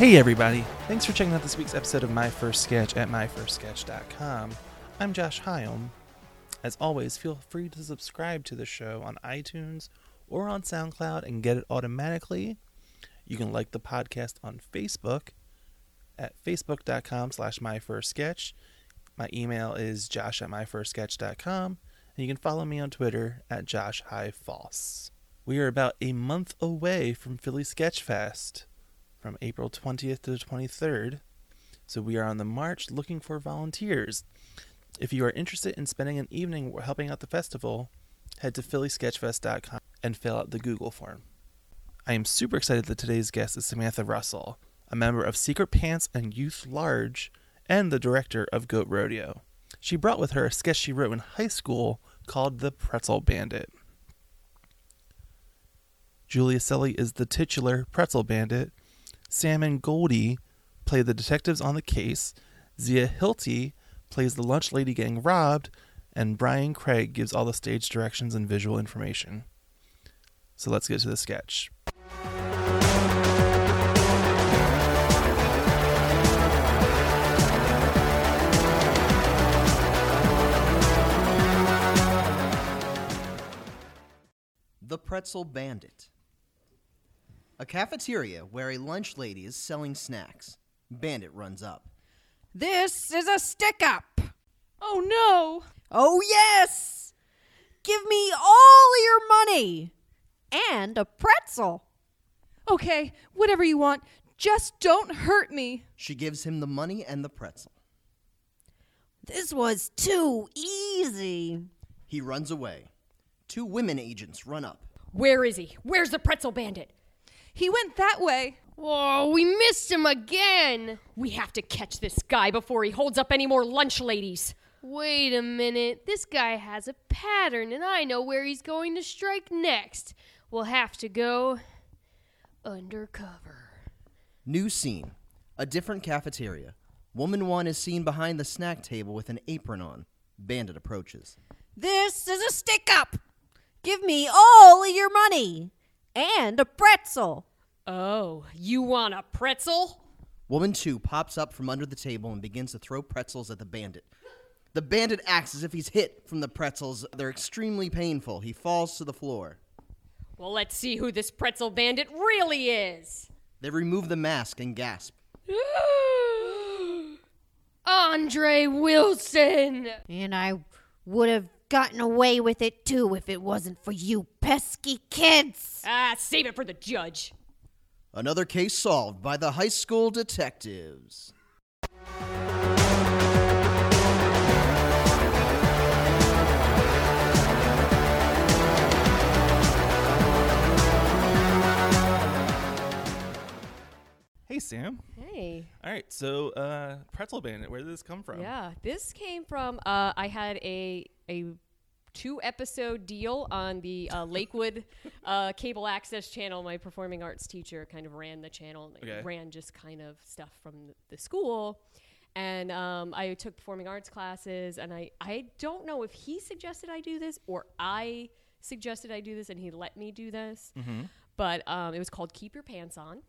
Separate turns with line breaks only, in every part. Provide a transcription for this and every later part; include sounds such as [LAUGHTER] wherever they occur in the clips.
Hey everybody! Thanks for checking out this week's episode of My First Sketch at myfirstsketch.com. I'm Josh Hyam. As always, feel free to subscribe to the show on iTunes or on SoundCloud and get it automatically. You can like the podcast on Facebook at facebook.com slash myfirstsketch. My email is josh at myfirstsketch.com and you can follow me on Twitter at Josh High. We are about a month away from Philly Sketch Fest from April 20th to the 23rd. So we are on the march looking for volunteers. If you are interested in spending an evening helping out the festival, head to phillysketchfest.com and fill out the Google form. I am super excited that today's guest is Samantha Russell, a member of Secret Pants and Youth Large, and the director of Goat Rodeo. She brought with her a sketch she wrote in high school called The Pretzel Bandit. Julia Selly is the titular Pretzel Bandit, Sam and Goldie play the detectives on the case, Zia Hilty plays the lunch lady getting robbed, and Brian Craig gives all the stage directions and visual information. So let's get to the sketch.
The Pretzel Bandit. A cafeteria where a lunch lady is selling snacks. Bandit runs up.
This is a stick up.
Oh no!
Oh, yes. Give me all your money and a pretzel.
Okay, whatever you want. Just don't hurt me.
She gives him the money and the pretzel.
This was too easy.
He runs away. Two women agents run up.
Where is he? Where's the pretzel bandit?
He went that way.
Whoa, we missed him again. We have to catch this guy before he holds up any more lunch ladies.
Wait a minute. This guy has a pattern, and I know where he's going to strike next. We'll have to go undercover.
New scene. A different cafeteria. Woman one is seen behind the snack table with an apron on. Bandit approaches.
This is a stick up. Give me all of your money and a pretzel.
Oh, you want a pretzel?
Woman two pops up from under the table and begins to throw pretzels at the bandit. The bandit acts as if he's hit from the pretzels. They're extremely painful. He falls to the floor.
Well, let's see who this pretzel bandit really is.
They remove the mask and gasp. [GASPS]
Andre Wilson!
And I would have gotten away with it too if it wasn't for you pesky kids.
Ah, save it for the judge.
Another case solved by the high school detectives.
Hey Sam.
Hey.
All right, so uh, Pretzel Bandit, where did this come from?
Yeah, this came from uh, I had a a two episode deal on the uh, [LAUGHS] Lakewood uh, cable access channel. My performing arts teacher kind of ran the channel and
Okay.
ran just kind of stuff from the, school. And um, I took performing arts classes, and I, I don't know if he suggested I do this or I suggested I do this, and he let me do this. But um, it was called Keep Your Pants On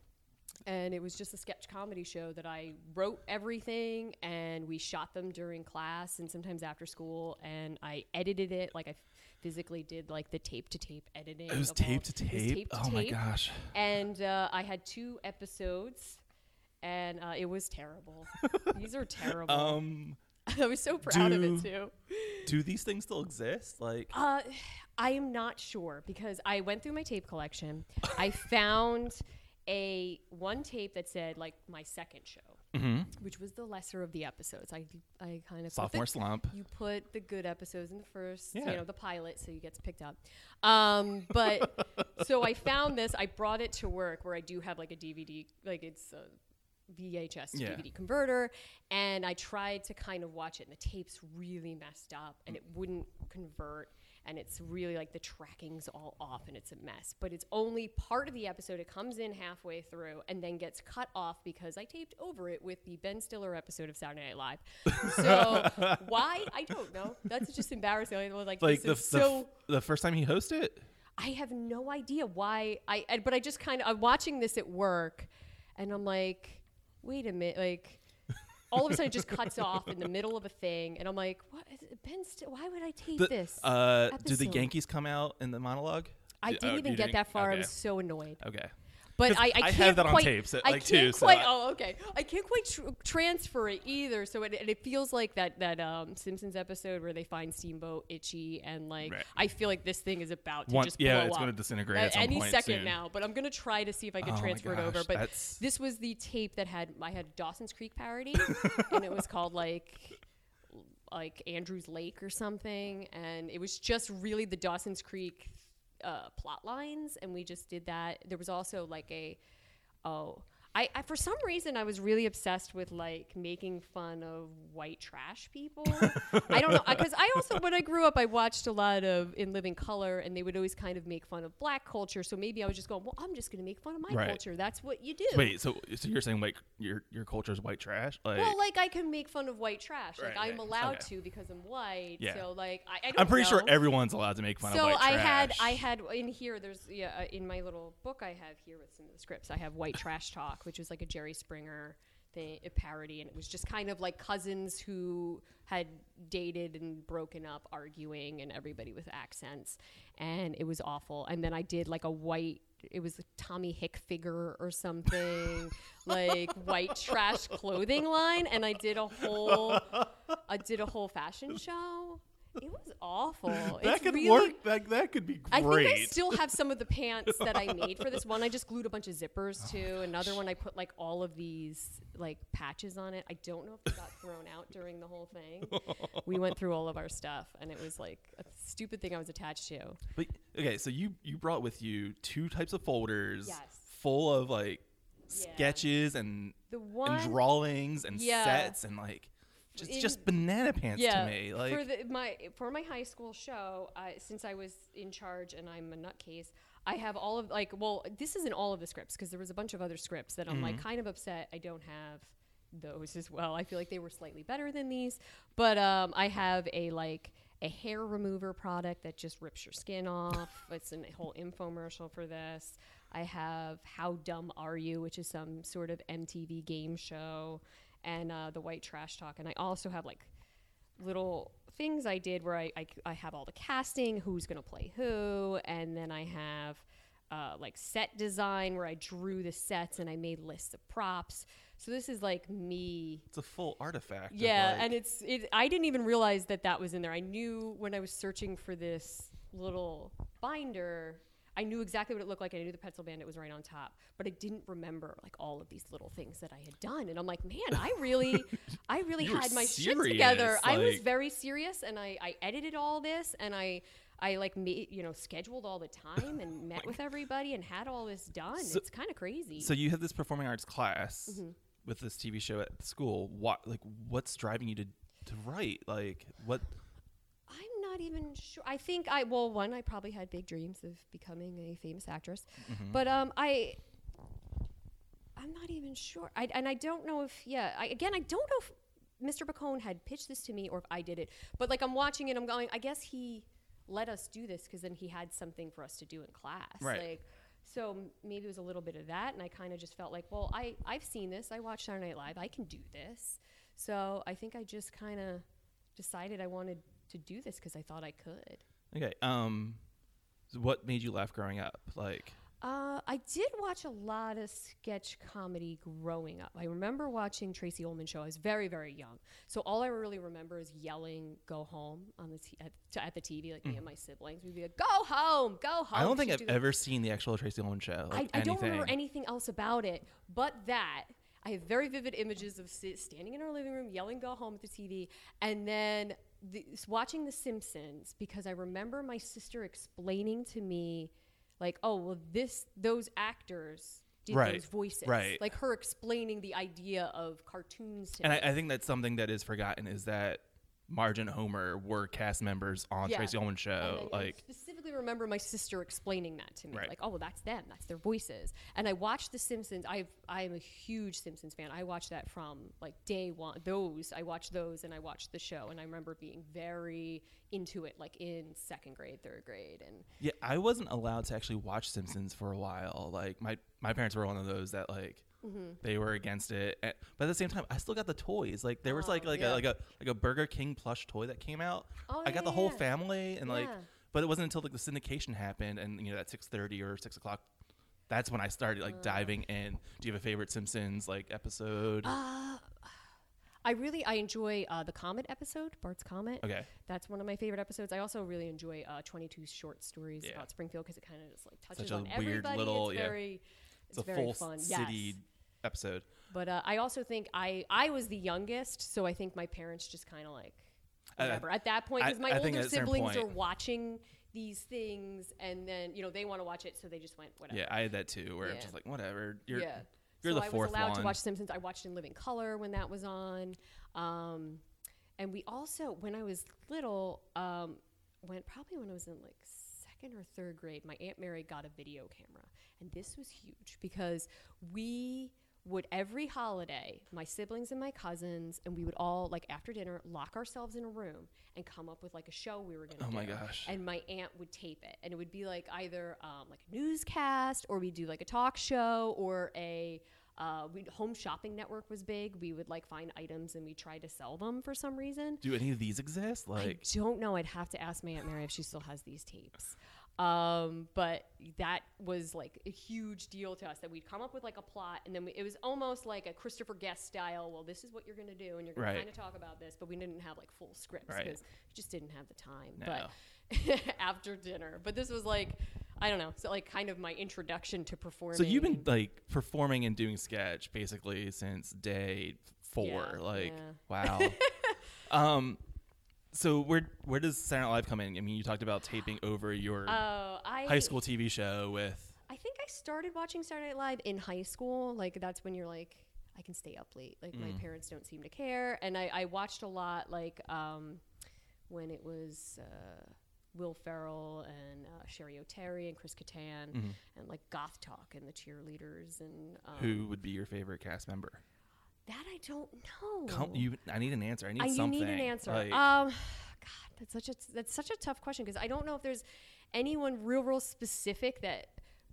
and it was just a sketch comedy show that I wrote everything and we shot them during class and sometimes after school and I edited it like I physically did like the tape to tape editing.
It was tape to tape.
tape to
oh my gosh.
And uh, I had two episodes and uh, it was terrible. [LAUGHS] These are terrible.
Um, [LAUGHS]
I was so proud of it too.
do these things still exist? Like,
Uh, I am not sure because I went through my tape collection. I found a one tape that said like my second show,
Mm-hmm.
which was the lesser of the episodes. I I kind of
sophomore
the,
slump.
You put the good episodes in the first,
Yeah.
you know, the pilot, so you gets picked up. Um, but [LAUGHS] so I found this. I brought it to work where I do have like a DVD, like it's a VHS to
Yeah.
DVD converter, and I tried to kind of watch it, and the tape's really messed up, and it wouldn't convert. And it's really like the tracking's all off and it's a mess. But it's only part of the episode. It comes in halfway through and then gets cut off because I taped over it with the Ben Stiller episode of Saturday Night Live. So [LAUGHS] why? I don't know. That's just embarrassing. I was like,
Like
this
the,
is
the,
so.
f- the first time he hosted it?
I have no idea why I, I but I just kind of I'm watching this at work and I'm like wait a minute, like. All of a sudden, it just cuts off in the middle of a thing, and I'm like, "What? Ben, Still, why would I tape
The-
this?"
uh, do the
episode?
Yankees come out in the monologue?
I didn't
oh,
even
you
get
didn't?
that far. I
Okay.
was so annoyed.
Okay.
But I, I,
I
can't
have that on
quite,
tape, so,
I
like,
can't
too, so
quite.
I-
oh, okay. I can't quite tr- transfer it either. So it, and it feels like that that um, Simpsons episode where they find Steamboat itchy, and like
Right.
I feel like this thing is about to
One-
just
yeah,
blow
it's gonna disintegrate
at
at
any second
soon.
now. But I'm gonna try to see if I can
Oh
transfer it over. But
that's-
this was the tape that had I had Dawson's Creek parody, [LAUGHS] and it was called like like Andrews Lake or something, and it was just really the Dawson's Creek uh, plot lines, and we just did that. There was also like a oh. I, I for some reason I was really obsessed with like making fun of white trash people. I don't know because I also when I grew up I watched a lot of In Living Color and they would always kind of make fun of black culture. So maybe I was just going, well, I'm just going to make fun of my
Right.
culture. That's what you do.
Wait, so so you're saying like your your culture is white trash? Like,
Well, like I can make fun of white trash. Like
Right,
I'm
right.
allowed
Okay.
to because I'm white.
Yeah.
So like I, I
I'm pretty sure everyone's allowed to make fun
so
of white
I had I had in here. There's yeah uh, in my little book I have here with some of the scripts. I have White Trash Talk, which was like a Jerry Springer thing, a parody, and it was just kind of like cousins who had dated and broken up, arguing, and everybody with accents, and it was awful. And then I did like a white. It was a Tommy Hick figure or something, [LAUGHS] like white trash clothing line, and I did a whole, I did a whole fashion show. It was awful. [LAUGHS]
that
it's
could
really,
work. That that could be great.
I think I still have some of the pants that I made for this [LAUGHS] one. I just glued a bunch of zippers oh to. Another one I put like all of these like patches on it. I don't know if they got thrown out during the whole thing. [LAUGHS] We went through all of our stuff and it was like a stupid thing I was attached to.
But okay, so you you brought with you two types of folders
Yes.
full of like
Yeah.
sketches and
The one
and drawings and
Yeah.
sets and like just
In-
just banana pants
yeah,
to me. Like
for the, my for my high school show, I, since I was in charge and I'm a nutcase, I have all of like well, this isn't all of the scripts because there was a bunch of other scripts that I'm like
Mm-hmm.
kind of upset I don't have those as well. I feel like they were slightly better than these, but um, I have a like a hair remover product that just rips your skin off. [LAUGHS] it's a whole infomercial for this. I have How Dumb Are You, which is some sort of MTV game show, and uh, the White Trash Talk. And I also have like little things I did where I, I, I have all the casting, who's going to play who, and then I have uh, like set design where I drew the sets and I made lists of props. So this is like me
it's a full artifact.
yeah,
like-
and it's it. I didn't even realize that that was in there. I knew when I was searching for this little binder, I knew exactly what it looked like. and I knew the Pencil Bandit was right on top, but I didn't remember like all of these little things that I had done. And I'm like, man, I really, I [LAUGHS] really
You
had my shit together.
serious,
I was very serious, and I I edited all this, and I. I like made, you know scheduled all the time and [LAUGHS] met with everybody and had all this done.
So-
it's kind of crazy.
so you have this performing arts class
Mm-hmm.
with this TV show at school. What like what's driving you to to write? Like what?
Not even sure. I think I well, one, I probably had big dreams of becoming a famous actress, but um, I, I'm not even sure. I and I don't know if yeah. I, again, I don't know if Mr. Bacone had pitched this to me or if I did it. But like I'm watching it, I'm going. I guess he let us do this because then he had something for us to do in class.
Right.
Like. So m- maybe it was a little bit of that, and I kind of just felt like, well, I I've seen this. I watched Saturday Night Live. I can do this. So I think I just kind of decided I wanted to do this because I thought I could.
Okay. Um, so what made you laugh growing up? Like
Uh, I did watch a lot of sketch comedy growing up. I remember watching Tracey Ullman show. I was very, very young, so all I really remember is yelling "Go home" on the t- at, t- at the TV. Like me and my siblings, we'd be like, "Go home, go home."
Mm. I don't think I've
do that.
ever seen the actual Tracey Ullman show.
I,
Like
I don't remember
anything.
anything else about it, but that I have very vivid images of standing in our living room, yelling "Go home" at the TV, and then the, watching The Simpsons because I remember my sister explaining to me, like, "Oh, well, this those actors." Did
Right,
those voices,
right.
Like her explaining the idea of cartoons to
And
me.
I, I think that's something that is forgotten is that Marge and Homer were cast members on
Yeah.
Tracey Ullman show.
I
Like
specifically remember my sister explaining that to me,
Right.
like, "Oh, well, that's them. That's their voices." And I watched The Simpsons. I I am a huge Simpsons fan. I watched that from like day one. Those I watched those, and I watched the show, and I remember being very into it, like in second grade, third grade, and
Yeah, I wasn't allowed to actually watch Simpsons for a while. Like my my parents were one of those that like they were against it. Eh, But at the same time, I still got the toys. Like there was like
Oh,
like
yeah.
a like a like a Burger King plush toy that came out.
Oh,
I got the whole
yeah.
family and like, but it wasn't until like the syndication happened and you know at six thirty or six o'clock. That's when I started
Uh.
like diving in. Do you have a favorite Simpsons like episode?
Uh, I really I enjoy uh, the Comet episode, Bart's Comet.
okay.
That's one of my favorite episodes. I also really enjoy uh, 22 short stories
Yeah.
about Springfield because it kind of just like touches
a
on
weird
everybody.
little-
it's
yeah.
very, it's,
It's, a
very
full
fun.
city
Yes.
Episode.
But uh, I also think I I was the youngest, so I think my parents just kind of like
I-
whatever at that point because my
I
older
at a certain
siblings are watching these things and then you know they want to watch it, so they just went whatever.
Yeah, I had that too. Where I'm just like, whatever. You're
yeah.
you're
so
the
I
fourth
was allowed
one.
to watch Simpsons. I watched in living color when that was on. Um, and we also, when I was little, um, when probably when I was in like second or third grade, my aunt Mary got a video camera, and this was huge because we would every holiday, my siblings and my cousins, and we would all like after dinner lock ourselves in a room and come up with like a show we were gonna
Oh
do.
my gosh.
And my aunt would tape it, and it would be like either um, like a newscast, or we'd do like a talk show, or a uh, we Home Shopping Network was big. We would like find items and we try to sell them for some reason.
Do any of these exist? Like,
I don't know. I'd have to ask my aunt Mary if she still has these tapes. Um, but that was like a huge deal to us that we'd come up with like a plot, and then we, it was almost like a Christopher Guest style. Well, this is what you're going to do, and you're going
Right.
to kind of talk about this, but we didn't have like full scripts
Right.
because we just didn't have the time.
No.
But [LAUGHS] after dinner, but this was like. I don't know. So like kind of my introduction to performing.
so you've been like performing and doing sketch basically since day four.
Yeah,
like,
yeah.
wow. [LAUGHS] um, so where where does Saturday Night Live come in? I mean, you talked about taping over your
Oh, I
high school TV show with.
I think I started watching Saturday Night Live in high school. Like that's when you're like, I can stay up late. Like my parents don't seem to care, and I, I watched a lot. Like um, when it was uh, Will Ferrell and uh, Cheri Oteri and Chris Kattan, and like Goth Talk and the cheerleaders and um,
Who would be your favorite cast member?
That I don't know.
Come, you, I need an answer. I need
I, you
something.
need an answer.
Like,
um, God, that's such a that's such a tough question because I don't know if there's anyone real, real specific that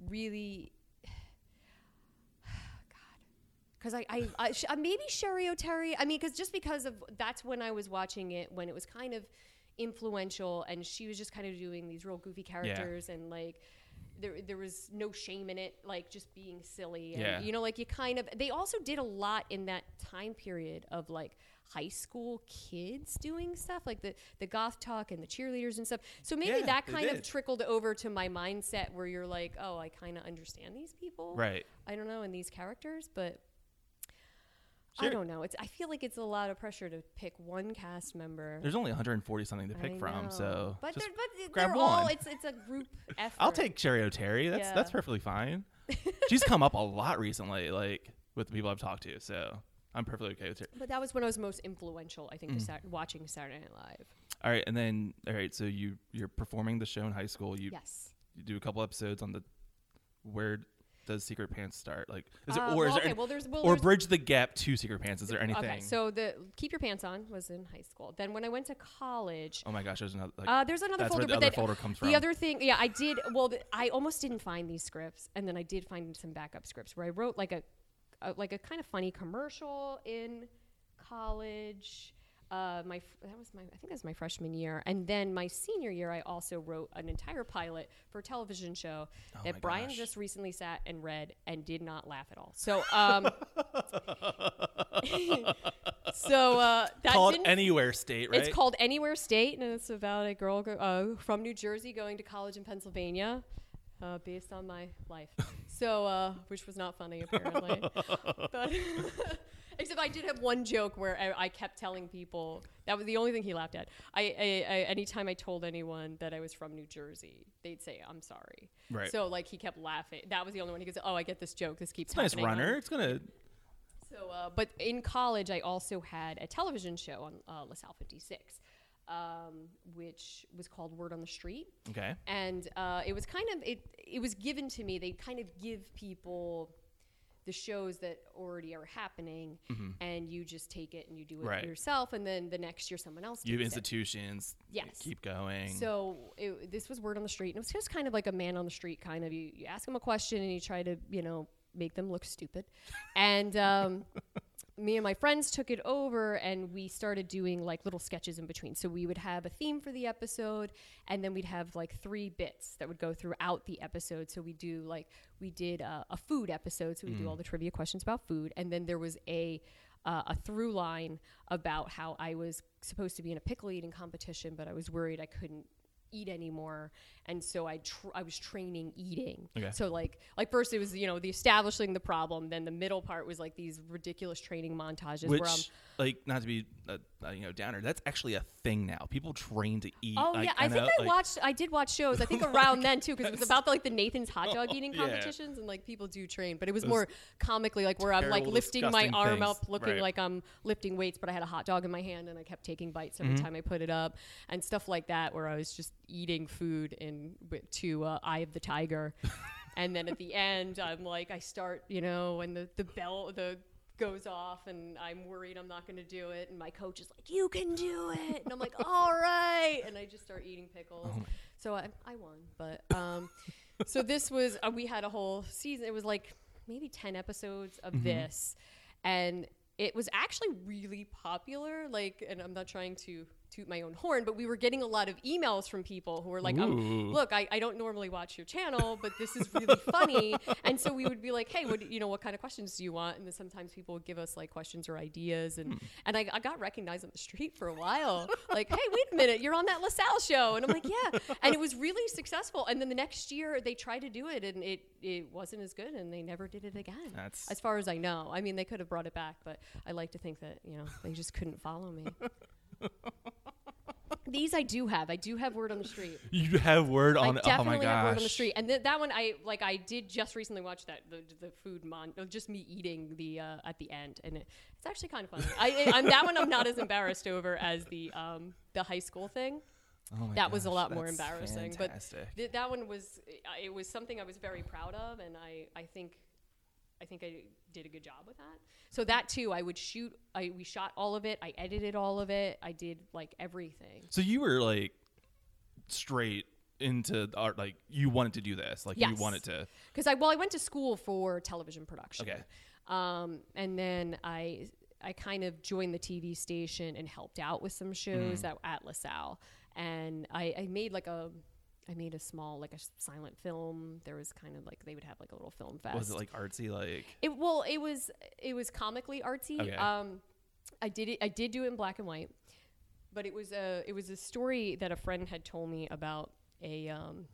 really. [SIGHS] God, because I, I, I sh- uh, maybe Cheri Oteri. I mean, because just because of that's when I was watching it when it was kind of influential, and she was just kind of doing these real goofy characters and like. There, there was no shame in it, like just being silly. And,
Yeah.
You know, like you kind of. They also did a lot in that time period of like high school kids doing stuff, like the the goth talk and the cheerleaders and stuff. So maybe
Yeah,
that kind of trickled over to my mindset, where you're like, oh, I kind of understand these people,
right.
I don't know, and these characters, but I don't know. It's I feel like it's a lot of pressure to pick one cast member.
There's only 140 something to pick
I
from,
know.
so
but
just
they're, but
grab
they're all it's it's a group [LAUGHS] effort.
I'll take Cheri Oteri. That's that's perfectly fine. [LAUGHS] She's come up a lot recently, like with the people I've talked to. So I'm perfectly okay with her.
But that was when I was most influential, I think,
Mm.
to Sat- watching Saturday Night Live.
All right, and then all right, so you you're performing the show in high school. You
Yes.
you do a couple episodes on the where does Secret Pants start? Like, is there
Uh,
or
well,
is there
okay, well, there's well,
or
there's,
bridge the gap to Secret Pants? Is there anything?
Okay, so the Keep Your Pants On was in high school. Then when I went to college,
oh my gosh, there's another. Like,
uh, there's another folder.
the
but
other folder comes from.
The other thing, yeah, I did. Well, the, I almost didn't find these scripts, and then I did find some backup scripts where I wrote like a, a like a kind of funny commercial in college. Uh, my that was my I think that was my freshman year, and then my senior year, I also wrote an entire pilot for a television show
Oh
that Brian
gosh.
just recently sat and read and did not laugh at all. So, um, [LAUGHS] so uh, that
called Anywhere State, right?
it's called Anywhere State, and it's about a girl go, uh, from New Jersey going to college in Pennsylvania, uh, based on my life. [LAUGHS] so, uh, which was not funny apparently. [LAUGHS] but except I did have one joke where I, I kept telling people that was the only thing he laughed at. I, I, I anytime I told anyone that I was from New Jersey, they'd say I'm sorry.
Right.
So like he kept laughing. That was the only one. He goes, "Oh, I get this joke. This keeps
It's a nice runner. It's gonna.
so, uh, but in college, I also had a television show on uh, LaSalle 56, um, which was called Word on the Street,
Okay.
and uh, it was kind of it. It was given to me. They kind of give people the shows that already are happening, and you just take it and you do it
Mm-hmm. Right.
yourself, and then the next year someone else.
You have
takes it.
institutions.
Yes.
Keep going.
So it, this was word on the street, and it was just kind of like a man on the street kind of. You, you ask them a question, and you try to, you know, make them look stupid. And um, [LAUGHS] me and my friends took it over and we started doing like little sketches in between. So we would have a theme for the episode and then we'd have like three bits that would go throughout the episode. So we do like we did a, a food episode, so we do all the trivia questions about food and then there was a uh, a through line about how I was supposed to be in a pickle eating competition, but I was worried I couldn't eat anymore, and so I tr- I was training eating.
Okay.
So like like first it was you know the establishing the problem, then the middle part was like these ridiculous training montages
Which,
where I'm
like, not to be a, a you know downer, that's actually a thing now. People train to eat.
Oh
like,
yeah, I, think I
like-
watched. I did watch shows. I think [LAUGHS] around then too, because it was about the, like the Nathan's hot [LAUGHS] dog eating
yeah.
competitions, and like people do train, but it was
Those
more comically like where I'm like lifting my arm
things.
up, looking
Right.
like I'm lifting weights, but I had a hot dog in my hand and I kept taking bites every
Mm-hmm.
time I put it up, and stuff like that, where I was just eating food to uh, Eye of the Tiger, [LAUGHS] and then at the end I'm like I start, you know, and the the bell the goes off and I'm worried I'm not going to do it. And my coach is like you can do it. And I'm like all right. And I just start eating pickles. So I, I won. But um so this was uh, we had a whole season. It was like maybe 10 episodes of this. And it was actually really popular. Like and i'm not trying to toot my own horn but we were getting a lot of emails from people who were like um, look I, I don't normally watch your channel but this is really [LAUGHS] funny. And so we would be like hey what you know what kind of questions do you want? And then sometimes people would give us like questions or ideas. And and I, I got recognized on the street for a while. Like hey wait a minute you're on that LaSalle show. And I'm like yeah. And it was really successful. And then the next year they tried to do it and it it wasn't as good and they never did it again
That's-
as far as I know. I mean they could have brought it back but I like to think that you know they just couldn't follow me [LAUGHS] these I do have I do have word on the street [LAUGHS]
You have word
I
on. Oh
definitely
my gosh.
have word on the street, and th- that one I like. I did just recently watch that the, the food mon, just me eating the uh, at the end, and it, it's actually kind of funny. I, I, am that one I'm not as embarrassed over as the um the high school thing.
Oh my
that was a lot more embarrassing,
fantastic.
but th- that one was uh, it was something I was very proud of, and I I think I think I did a good job with that. So that too, I would shoot. I we shot all of it. I edited all of it. I did like everything.
So you were like straight into the art, like you wanted to do this, like you wanted to.
because I well I went to school for television production.
Okay.
Um, and then I I kind of joined the TV station and helped out with some shows at, at LaSalle, and I, I made like a. I made a small, like a silent film. There was kind of like they would have like a little film fest.
Was it like artsy, like?
It well, it was it was comically artsy.
Okay.
Um, I did it. I did do it in black and white, but it was a it was a story that a friend had told me about a um,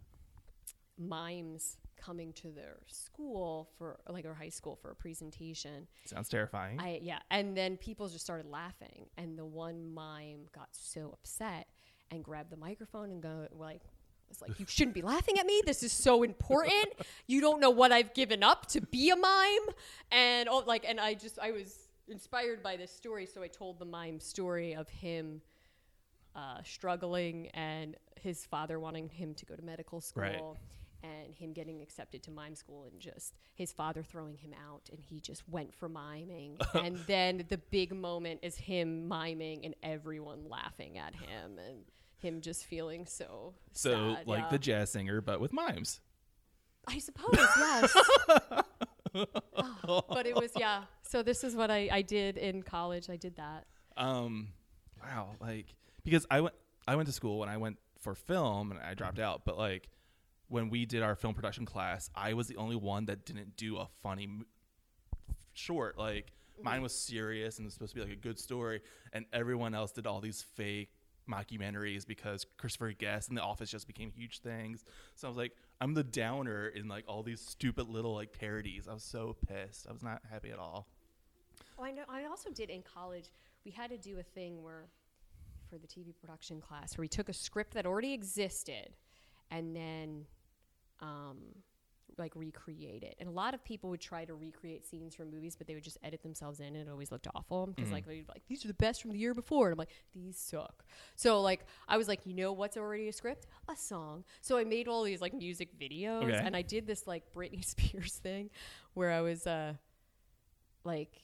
mimes coming to their school for like our high school for a presentation.
Sounds terrifying.
I yeah, and then people just started laughing, and the one mime got so upset and grabbed the microphone and go like. Like, you shouldn't be laughing at me. This is so important. You don't know what I've given up to be a mime, and all, like, and I just I was inspired by this story, so I told the mime story of him uh, struggling and his father wanting him to go to medical school
Right.
and him getting accepted to mime school and just his father throwing him out and he just went for miming [LAUGHS] and then the big moment is him miming and everyone laughing at him and him just feeling so
so
sad,
like
yeah.
the jazz singer, but with mimes.
I suppose yes Oh, [LAUGHS] but it was yeah so this is what I, I did in college I did that
Um, wow, like because I went I went to school when I went for film and I dropped out, but like when we did our film production class, I was the only one that didn't do a funny m- short. Like mine was serious and was supposed to be like a good story, and everyone else did all these fake mockumentaries because Christopher Guest and The Office just became huge things. So I was like, I'm the downer in like all these stupid little like parodies. I was so pissed. I was not happy at all.
I know. I also did in college. We had to do a thing where, for the TV production class, where we took a script that already existed, and then, um, like recreate it. And a lot of people would try to recreate scenes from movies, but they would just edit themselves in, and it always looked awful because like they'd be like these are the best from the year before, and I'm like these suck. So like I was like, you know what's already a script? A song. So I made all these like music videos,
Okay.
and I did this like Britney [LAUGHS] Spears thing, where I was uh, like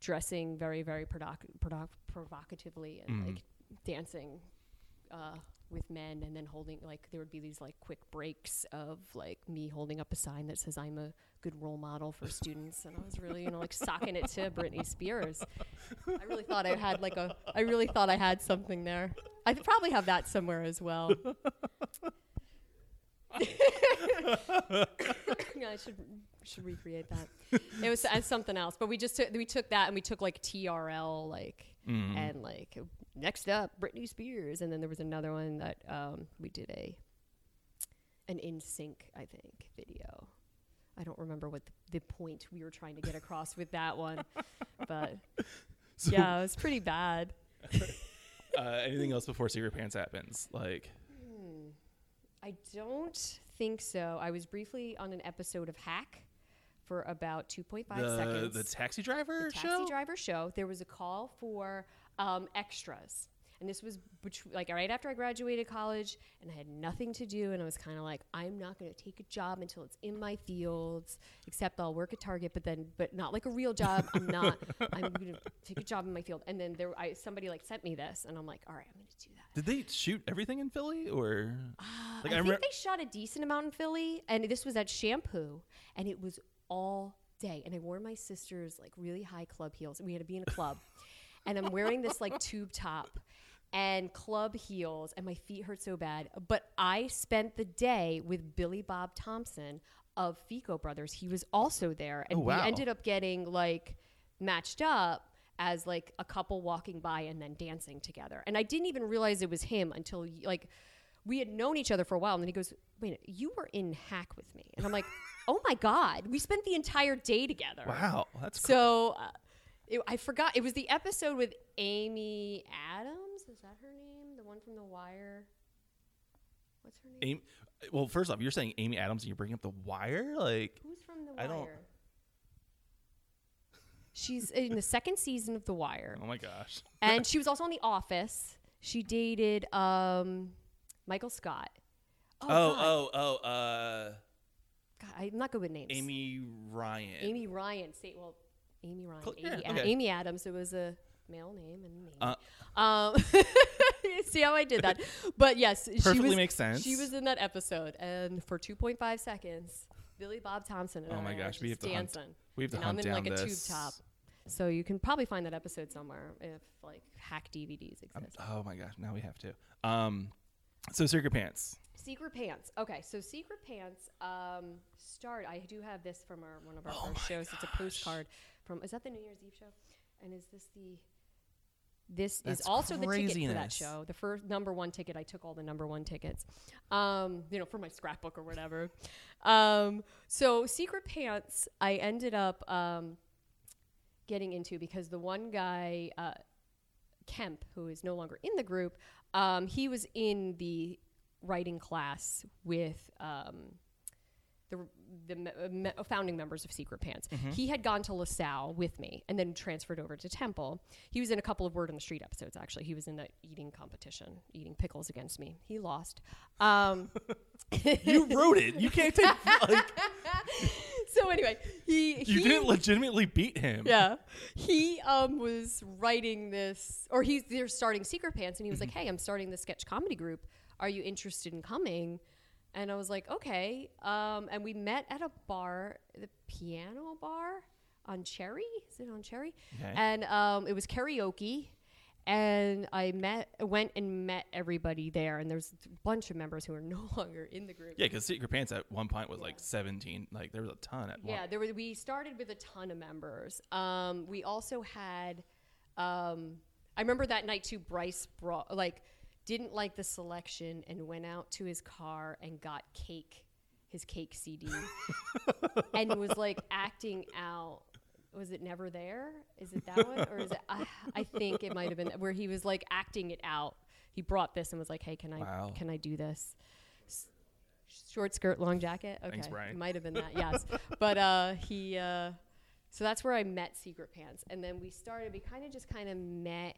dressing very very provoc- provoc- provocatively and
Mhm.
like dancing uh, with men, and then holding like there would be these like quick breaks of like me holding up a sign that says I'm a good role model for [LAUGHS] students, and I was really you know like socking it to Britney Spears. I really thought I had like a I really thought I had something there. I probably have that somewhere as well. [LAUGHS] [LAUGHS] yeah, I should should recreate that. It was uh, something else, but we just took we took that and we took like TRL like
Mm-hmm.
and like next up Britney Spears, and then there was another one that um, we did a an NSYNC I think video. I don't remember what the, the point we were trying to get across with that one, [LAUGHS] but
So,
yeah, it was pretty bad. [LAUGHS]
uh, anything else before Secret Pants happens? Like,
Hmm. I don't think so. I was briefly on an episode of Hack for about 2.5
the,
seconds.
the taxi driver
the taxi
show?
driver show. There was a call for um, extras. And this was betw- like right after I graduated college and I had nothing to do. And I was kind of like, I'm not going to take a job until it's in my fields, except I'll work at Target, but then, but not like a real job. I'm not, [LAUGHS] I'm going to take a job in my field. And then there, I, somebody like sent me this and I'm like, all right, I'm going to do that.
Did they shoot everything in Philly or? Like,
I,
I
think
remem-
they shot a decent amount in Philly, and this was at Shampoo, and it was all day. And I wore my sister's like really high club heels. And we had to be in a club, and I'm wearing this like tube top and club heels, and my feet hurt so bad. But I spent the day with Billy Bob Thompson of Fico Brothers. He was also there, and
Oh, wow.
we ended up getting like matched up as like a couple walking by and then dancing together. And I didn't even realize it was him until like we had known each other for a while. And then he goes, "Wait, you were in Hack with me," and I'm like, "Oh my god, we spent the entire day together."
Wow, that's cool.
So uh, it, I forgot. It was the episode with Amy Adams. Is that her name? The one from The Wire. What's her name?
Amy, well, first off, you're saying Amy Adams and you're bringing up The Wire? Like,
Who's from The Wire?
I don't-
She's in the second season of The Wire.
oh my gosh.
and [LAUGHS] she was also on The Office. She dated um, Michael Scott.
Oh,
God.
oh, oh, uh,
God, I'm not good with names.
Amy Ryan.
Amy Ryan. Say well, Amy Ryan.
Cl-
Amy,
yeah, okay.
Amy Adams. It was a male name and name.
Uh,
um, [LAUGHS] see how I did that? But yes, she
Perfectly
was,
makes sense.
She was in that episode, and for 2.5 seconds, Billy Bob Thompson and
Oh my gosh, we have to hunt- we have to
and
hunt
I'm in
down
like a
this.
tube top. So you can probably find that episode somewhere if like hack DVDs
I'm-
exist.
oh my gosh, now we have to. Um, so Secret Pants.
Secret Pants. Okay, so Secret Pants um, start. I do have this from our one of our
Oh
first shows. It's a postcard from. Is that the New Year's Eve show? And is this the? This
That's
is also the ticket for that show. The first number one ticket. I took all the number one tickets, um, you know, for my scrapbook or whatever. Um, so Secret Pants, I ended up um, getting into because the one guy, uh, Kemp, who is no longer in the group, um, he was in the writing class with um, the the me- uh, me- founding members of Secret Pants. He had gone to LaSalle with me and then transferred over to Temple. He was in a couple of Word on the Street episodes. Actually, he was in the eating competition, eating pickles against me. He lost. Um, [LAUGHS]
You wrote it. You can't take. [LAUGHS] Like,
so anyway, he
you
he,
didn't legitimately beat him.
yeah he um was writing this or he's they're starting secret pants and he was like hey i'm starting this sketch comedy group are you interested in coming and i was like okay um and we met at a bar the piano bar on cherry is it on cherry
Okay.
and um it was karaoke and I met, went and met everybody there, and there's a bunch of members who are [LAUGHS] no longer in the group.
Yeah, because Secret Pants at one point was like 17. Like there was a ton at one.
Yeah, there were, we started with a ton of members. Um, we also had, um, I remember that night too. Bryce brought like didn't like the selection and went out to his car and got cake, his cake CD, [LAUGHS] and was like acting out. Was it never there? Is it that one or is it? I, I think it might have been where he was like acting it out. He brought this and was like, "Hey, can I
Wow.
can I do this?" S- Short skirt, long jacket. Okay,
Thanks, Brian.
It might have been that. Yes, but uh, he. Uh, so that's where I met Secret Pants, and then we started. We kind of just kind of met,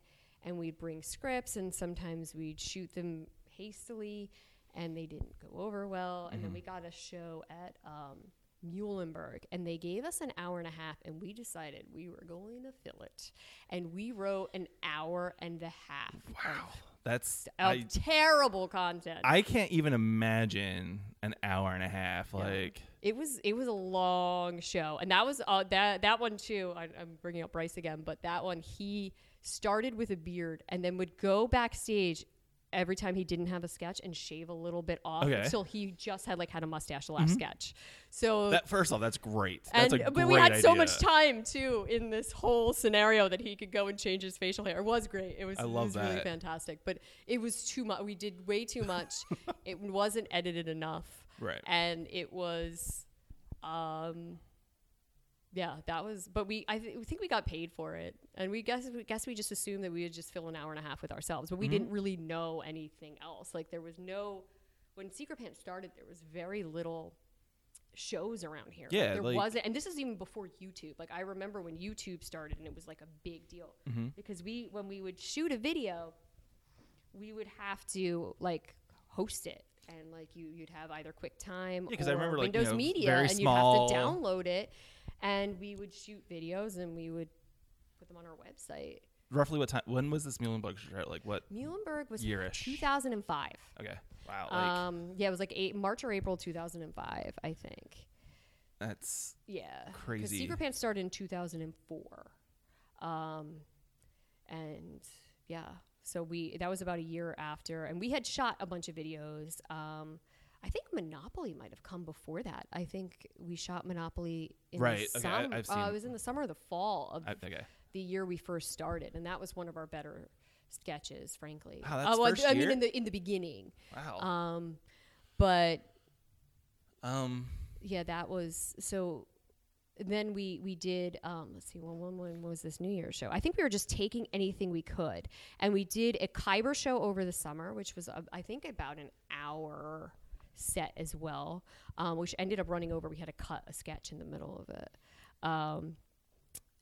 and we'd bring scripts, and sometimes we'd shoot them hastily, and they didn't go over well. And then we got a show at um, Muhlenberg, and they gave us an hour and a half, and we decided we were going to fill it, and we wrote an hour and a half.
Wow. That's
Of
I,
terrible content.
I can't even imagine an hour and a half. Like
It was it was a long show, and that was uh, that that one too. I, I'm bringing up Bryce again, but that one he started with a beard and then would go backstage every time he didn't have a sketch and shave a little bit off
Okay.
until he just had like had a mustache the last sketch. So
that. First off, that's great. That's
and but we had so much time too in this whole scenario that he could go and change his facial hair. It was great. It was,
I
it
love
was really
that.
fantastic. But it was too much. We did way too much. [LAUGHS] it wasn't edited enough.
Right.
And it was, um, yeah, that was. But we, I th- we think we got paid for it, and we guess we guess we just assumed that we would just fill an hour and a half with ourselves, but we
Mm-hmm.
didn't really know anything else. Like there was no. When Secret Pants started, there was very little shows around here. Like,
Yeah,
there
like-
wasn't, and this is even before YouTube. Like I remember when YouTube started, and it was like a big deal
Mm-hmm.
because we, when we would shoot a video, we would have to like host it, and like you, you'd have either QuickTime
Yeah,
or
I remember, like, you
Windows
know,
Media, and you'd have to download it, and we would shoot videos, and we would put them on our website.
Roughly what time? When was this Muhlenberg start? Like what?
Muhlenberg was
Yearish.
2005.
Okay. Wow. Like
Um, yeah, it was like eight, March or April 2005, I think.
that's
yeah
Crazy.
Secret Pants started in 2004. Um, and yeah, so we that was about a year after, and we had shot a bunch of videos. Um, I think Monopoly might have come before that. I think we shot Monopoly in
Right,
the
okay, I- I've
uh, it was in the summer or the fall of
I, okay.
the year we first started, and that was one of our better sketches, frankly.
Wow, that's
Uh, well,
first
I mean,
year?
in the in the beginning,
Wow.
um, but
um.
yeah, that was so. Then we we did um, let's see when, when when was this New Year's show? I think we were just taking anything we could, and we did a Khyber show over the summer, which was uh, I think about an hour set as well, um, which ended up running over. We had to cut a sketch in the middle of it. Um,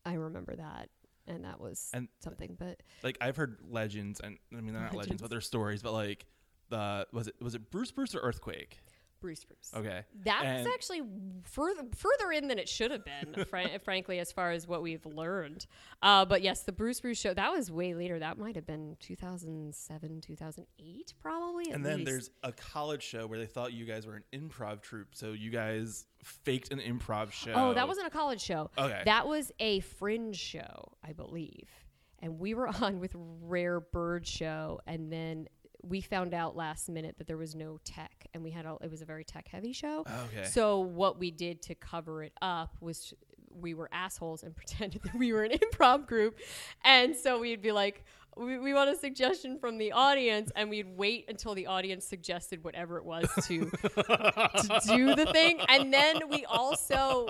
I remember that, and that was
And-
something. But
like I've heard legends, and I mean they're not legends,
Legends.
but they're stories. But like the was it was it Bruce Bruce or Earthquake?
Bruce Bruce.
Okay,
That's
And-
actually further further in than it should have been, [LAUGHS] fran- frankly, as far as what we've learned. Uh, but yes, the Bruce Bruce show that was way later. That might have been 2007, 2008, probably.
And then
least.
there's a college show where they thought you guys were an improv troupe, so you guys faked an improv show.
oh, that wasn't a college show.
Okay.
that was a fringe show, I believe, and we were [LAUGHS] on with Rare Bird Show, and then. We found out last minute that there was no tech, and we had all it was a very tech heavy show.
Oh, okay.
So what we did to cover it up was we were assholes and [LAUGHS] pretended that we were an improv group, and so we'd be like, we, we want a suggestion from the audience, and we'd wait until the audience suggested whatever it was to to do the thing, and then we also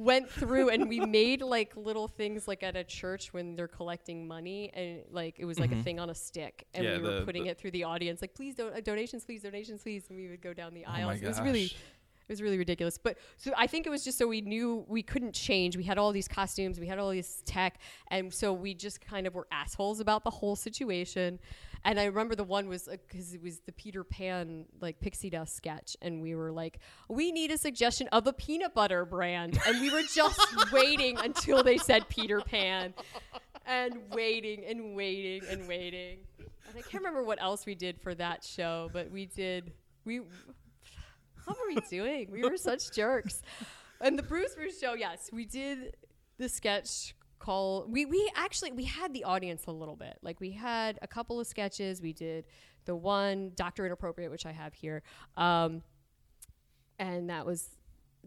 went through and we made like little things like at a church when they're collecting money and like it was like a thing on a stick. And
Yeah,
we were
the-
putting
the-
it through the audience like please don't uh, donations please donations please. And we would go down the
Oh
aisles. It was really. It was really ridiculous. But so i think it was just so we knew we couldn't change. We had all these costumes we had all this tech and so we just kind of were assholes about the whole situation. And i remember the one was uh, because it was the peter pan like pixie dust sketch and we were like we need a suggestion of a peanut butter brand. And we were just [LAUGHS] waiting until they said peter pan. And waiting and waiting and waiting. And i can't remember what else we did for that show but we did we what were we doing? We were such jerks. And the Bruce Bruce show, yes, we did the sketch call. We we actually we had the audience a little bit. Like we had a couple of sketches. We did the one Doctor Inappropriate, which I have here, um, and that was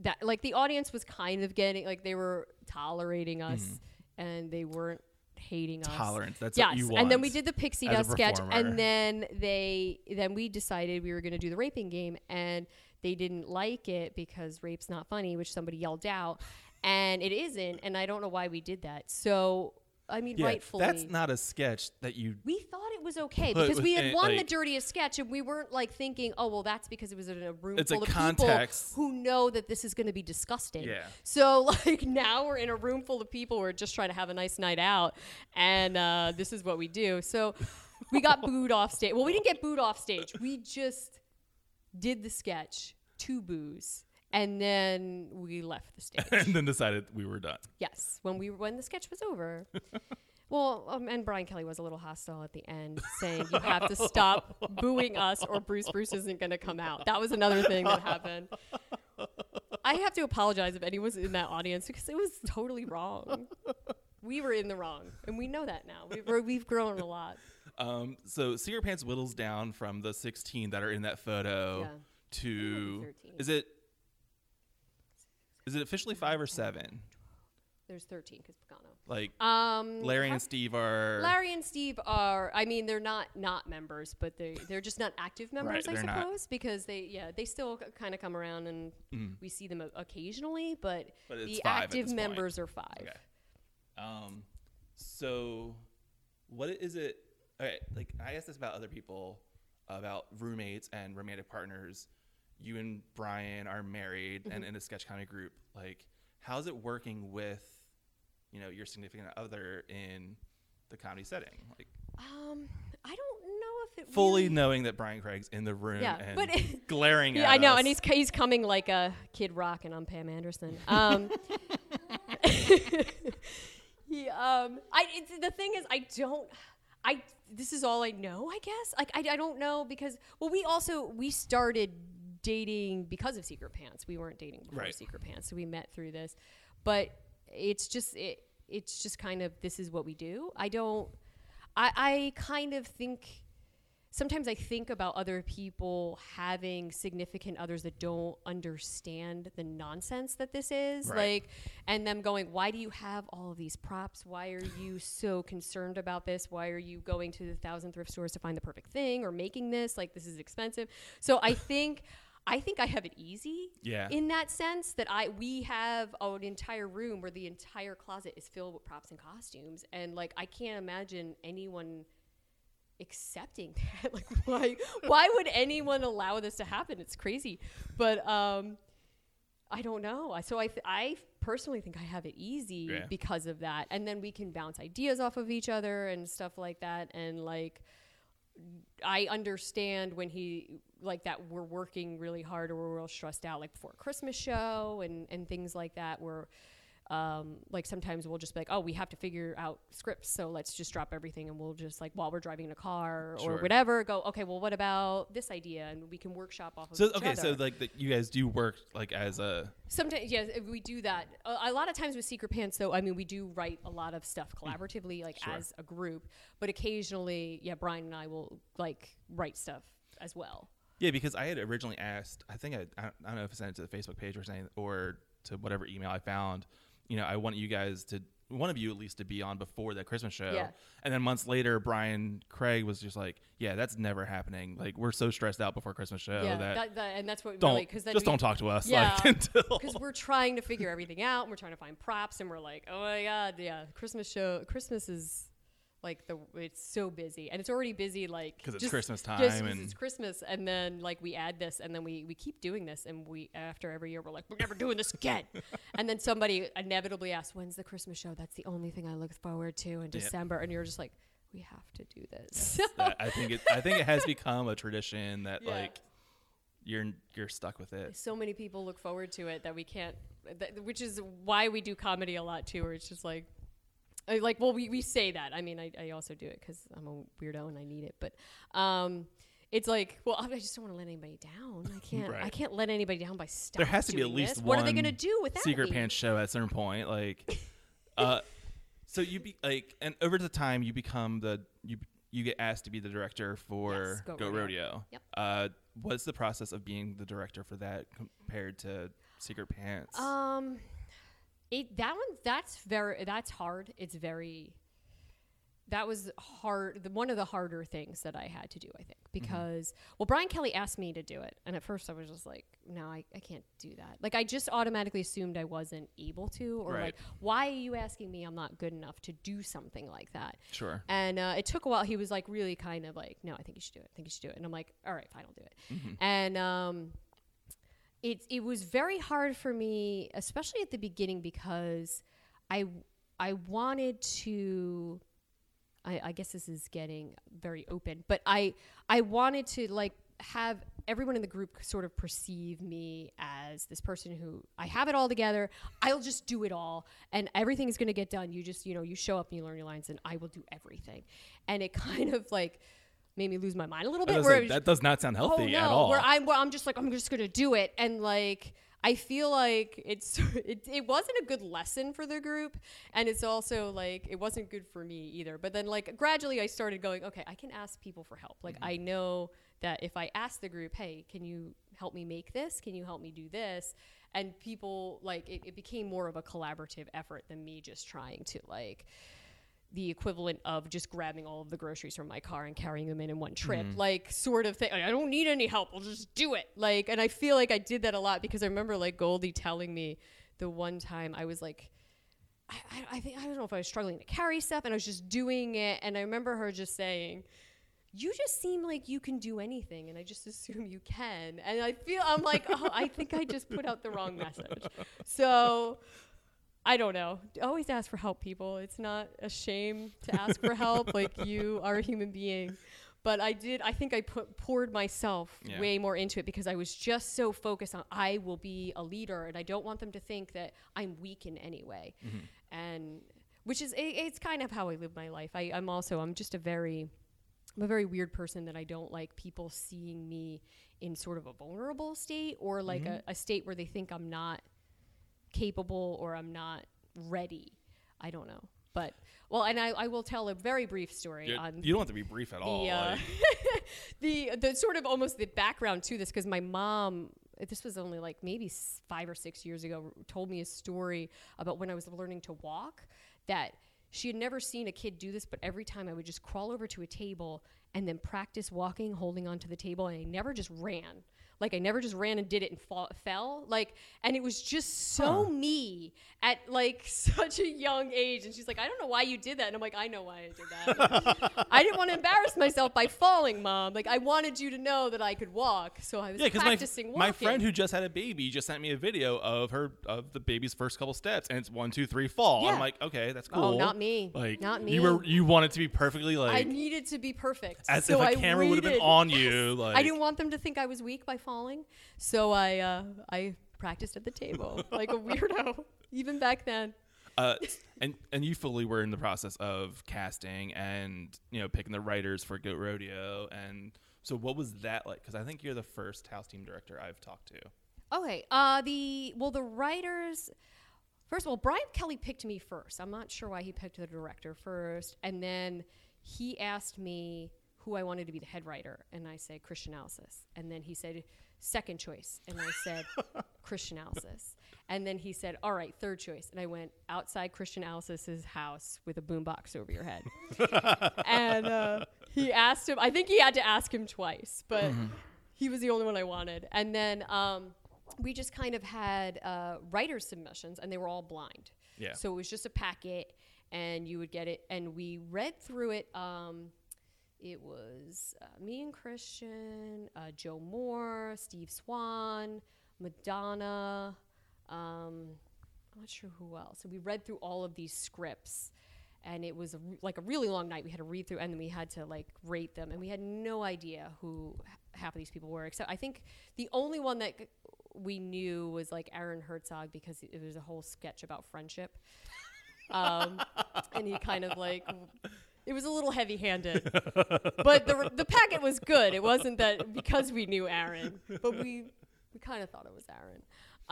that. Like the audience was kind of getting like they were tolerating us, and they weren't hating us.
Tolerance, that's
yes.
what you want.
And then we did the pixie dust sketch, and then they then we decided we were going to do the raping game, and they didn't like it because rape's not funny, which somebody yelled out, and it isn't, and I don't know why we did that. So I mean,
yeah,
rightfully,
that's not a sketch that you.
we thought it was okay because we had won the dirtiest sketch, and we weren't like thinking, oh well, that's because it was in a room
It's a
full of
context.
people who know that this is going to be disgusting.
Yeah.
So [LAUGHS] like now we're in a room full of people who are just trying to have a nice night out, and uh, this is what we do. So we got [LAUGHS] booed off stage. Well, we didn't get booed off stage. We just did the sketch, two boos, and then we left the [LAUGHS] stage.
and then decided we were done.
Yes, when we when the sketch was over. [LAUGHS] Well, um, and Brian Kelly was a little hostile at the end, saying you have to stop booing us, or Bruce Bruce isn't going to come out. That was another thing that happened. [LAUGHS] I have to apologize if anyone's in that audience because it was totally wrong. We were in the wrong, and we know that now. We've, we've grown a lot.
Um, so Secret Pants whittles down from the 16 that are in that photo
Yeah.
to is it is it officially five or seven?
There's 13 because Pagano.
Like
Um,
Larry and Steve are
Larry and Steve are. I mean, they're not not members, but they they're just not active members, I
they're not.
suppose, because they yeah they still kind of come around and we see them o- occasionally, but.
But
the active
this point.
members are five.
Okay. Um, so what is it? Okay, like I asked this about other people, about roommates and romantic partners. You and Brian are married
Mm-hmm.
and in a sketch comedy group. Like, how's it working with, you know, your significant other in the comedy setting? Like,
Um, I don't know if it
fully
really-
knowing that Brian Craig's in the room
Yeah,
and
but- [LAUGHS]
glaring
Yeah, I know,
us.
and he's he's coming like a Kid Rock, and I'm Pam Anderson. [LAUGHS] Um, [LAUGHS] he, um, I it's, the thing is, I don't. I this is all I know. I guess like I, I don't know because well, we also we started dating because of Secret Pants. We weren't dating before
Right.
Secret Pants, so we met through this. But it's just it. It's just kind of this is what we do. I don't. I I kind of think sometimes I think about other people having significant others that don't understand the nonsense that this is.
Right.
Like, and them going, why do you have all of these props? Why are you so concerned about this? Why are you going to the thousand thrift stores to find the perfect thing or making this? Like, this is expensive. So I [LAUGHS] think. I think I have it easy
Yeah.
in that sense that I we have an entire room where the entire closet is filled with props and costumes and like I can't imagine anyone accepting [LAUGHS] that like why why would anyone allow this to happen? It's crazy. But um i don't know. I- so i th- i personally think i have it easy
Yeah.
because of that. And then we can bounce ideas off of each other and stuff like that. And like I understand when he like that we're working really hard or we're real stressed out like before a Christmas show and and things like that where um, like sometimes we'll just be like oh we have to figure out scripts so let's just drop everything and we'll just like while we're driving in a car
Sure.
or whatever go okay well what about this idea and we can workshop off of
So
each
okay, so like the, you guys do work like as a
Sometimes, yes, we do that. A, a lot of times with Secret Pants, though, I mean, we do write a lot of stuff collaboratively, like
Sure.
as a group. But occasionally, yeah, Brian and I will like write stuff as well.
Yeah, because I had originally asked, I think I, I don't- I don't know if I sent it to the Facebook page or something, or to whatever email I found. You know, I want you guys to, one of you at least, to be on before that Christmas show.
Yeah.
And then months later, Brian Craig was just like, "Yeah, that's never happening. Like, we're so stressed out before Christmas show
yeah,
that,
that, that- and that's what
don't
really because
just don't talk to us.
Yeah,
like, [LAUGHS] until
because we're trying to figure everything out. and We're trying to find props, and we're like, oh my god, yeah, Christmas show. Christmas is like the it's so busy, and it's already busy like
because it's Christmas
just
and-
it's Christmas, and then like we add this, and then we we keep doing this, and we after every year we're like, we're never doing this again, [LAUGHS] and then somebody inevitably asks, when's the Christmas show? That's the only thing I look forward to in December, and you're just like. We have to do this.
that- I think it, I think it has [LAUGHS] become a tradition that
Yeah.
like you're you're stuck with it.
so many people look forward to it that we can't that, which is why we do comedy a lot too where it's just like I- like well we, we say that i mean i, I also do it because i'm a weirdo and i need it but um it's like well i just don't want to let anybody down i can't i can't let anybody down by stop
There has to be at least
this.
one.
what are they going to do without
Secret
me?
Pants show at a certain point. Like, [LAUGHS] uh, so you be like, and over the time you become the you you get asked to be the director for
Yes, Go
Go
Rodeo.
Rodeo.
Yep.
Uh, what's the process of being the director for that compared to Secret Pants?
Um, it that one that's very that's hard. It's very that was hard. The, one of the harder things that I had to do, I think, because well, Brian Kelly asked me to do it, and at first I was just like, no, I, I can't do that. Like I just automatically assumed I wasn't able to, or
Right.
like, why are you asking me? I'm not good enough to do something like that.
sure.
And uh, it took a while. He was like really kind of like, no, I think you should do it. I think you should do it. And I'm like, all right, fine, I'll do it. And um, it it was very hard for me, especially at the beginning, because I I wanted to. I, I guess this is getting very open, but I I wanted to like have everyone in the group sort of perceive me as this person who I have it all together. I'll just do it all, and everything is going to get done. You just, you know, you show up and you learn your lines, and I will do everything. And it [LAUGHS] kind of like made me lose my mind a little bit. Where it
that does not sound healthy
oh, no,
at all.
Where I'm, where I'm just like, I'm just gonna do it, and like, I feel like it's, [LAUGHS] it, it wasn't a good lesson for the group, and it's also like it wasn't good for me either. But then like gradually, I started going, okay, I can ask people for help. Like I mm-hmm. know that if I ask the group, hey, can you help me make this? Can you help me do this? And people like it, it became more of a collaborative effort than me just trying to like the equivalent of just grabbing all of the groceries from my car and carrying them in in one trip, mm-hmm. like sort of thing. Like, I don't need any help. I'll just do it. Like, and I feel like I did that a lot because I remember like Goldie telling me the one time I was like, I, I, I think I don't know if I was struggling to carry stuff and I was just doing it, and I remember her just saying. You just seem like you can do anything, and I just assume you can. And I feel I'm like, oh, I think I just put out the wrong message. So I don't know. Always ask for help, people. It's not a shame to ask for help. Like [LAUGHS] you are a human being. But I did. I think I put poured myself
Yeah.
way more into it because I was just so focused on I will be a leader, and I don't want them to think that I'm weak in any way. Mm-hmm. And which is it, it's kind of how I live my life. I, I'm also I'm just a very I'm a very weird person that I don't like people seeing me in sort of a vulnerable state or like mm-hmm. a, a state where they think I'm not capable or I'm not ready. I don't know. But well, and I, I will tell a very brief story
You-
on
you don't have to be brief at all.
the uh,
like- [LAUGHS]
the the sort of almost the background to this because my mom this was only like maybe five or six years ago told me a story about when I was learning to walk that she had never seen a kid do this but every time I would just crawl over to a table and then practice walking holding onto the table and I never just ran like I never just ran and did it and fall, fell. Like and it was just so me at like [LAUGHS] such a young age. And she's like I don't know why you did that. And I'm like I know why I did that [LAUGHS] I didn't want to embarrass myself by falling, mom. Like I wanted you to know that I could walk, so I was
yeah, because my,
walking.
my friend who just had a baby just sent me a video of her of the baby's first couple steps, and it's one, two, three, fall.
Yeah.
I'm like, okay, that's cool.
Oh,
cool.
not me.
Like,
Not me.
You were you wanted to be perfectly like I
needed to be perfect,
as
so
if a
I
camera would have been on you. Like
I didn't want them to think I was weak by falling, so I uh, I practiced at the table like a [LAUGHS] weirdo, even back then.
Uh, and and you fully were in the process of casting and you know picking the writers for Goat Rodeo, and so what was that like? Because I think you're the first house team director I've talked to.
Okay. Uh, the well, the writers. First of all, Brian Kelly picked me first. I'm not sure why he picked the director first, and then he asked me who I wanted to be the head writer, and I said Christian Alsis, and then he said second choice, and I said [LAUGHS] Christian Alsis, and then he said, all right, third choice, and I went outside Christian Alsis's house with a boombox over your head, [LAUGHS] and uh, he asked him. I think he had to ask him twice, but he was the only one I wanted. And then um, we just kind of had uh, writer submissions, and they were all blind.
Yeah.
So it was just a packet, and you would get it, and we read through it. Um, it was uh, me and Christian, uh, Joe Moore, Steve Swan, Madonna. Um, I'm not sure who else. So we read through all of these scripts, and it was a, like a really long night. We had to read through, and then we had to like rate them, and we had no idea who half of these people were. Except I think the only one that we knew was like Aaron Herzog because it was a whole sketch about friendship, um, and he kind of like. It was a little heavy-handed, but the the packet was good. It wasn't that because we knew Aaron, but we we kind of thought it was Aaron.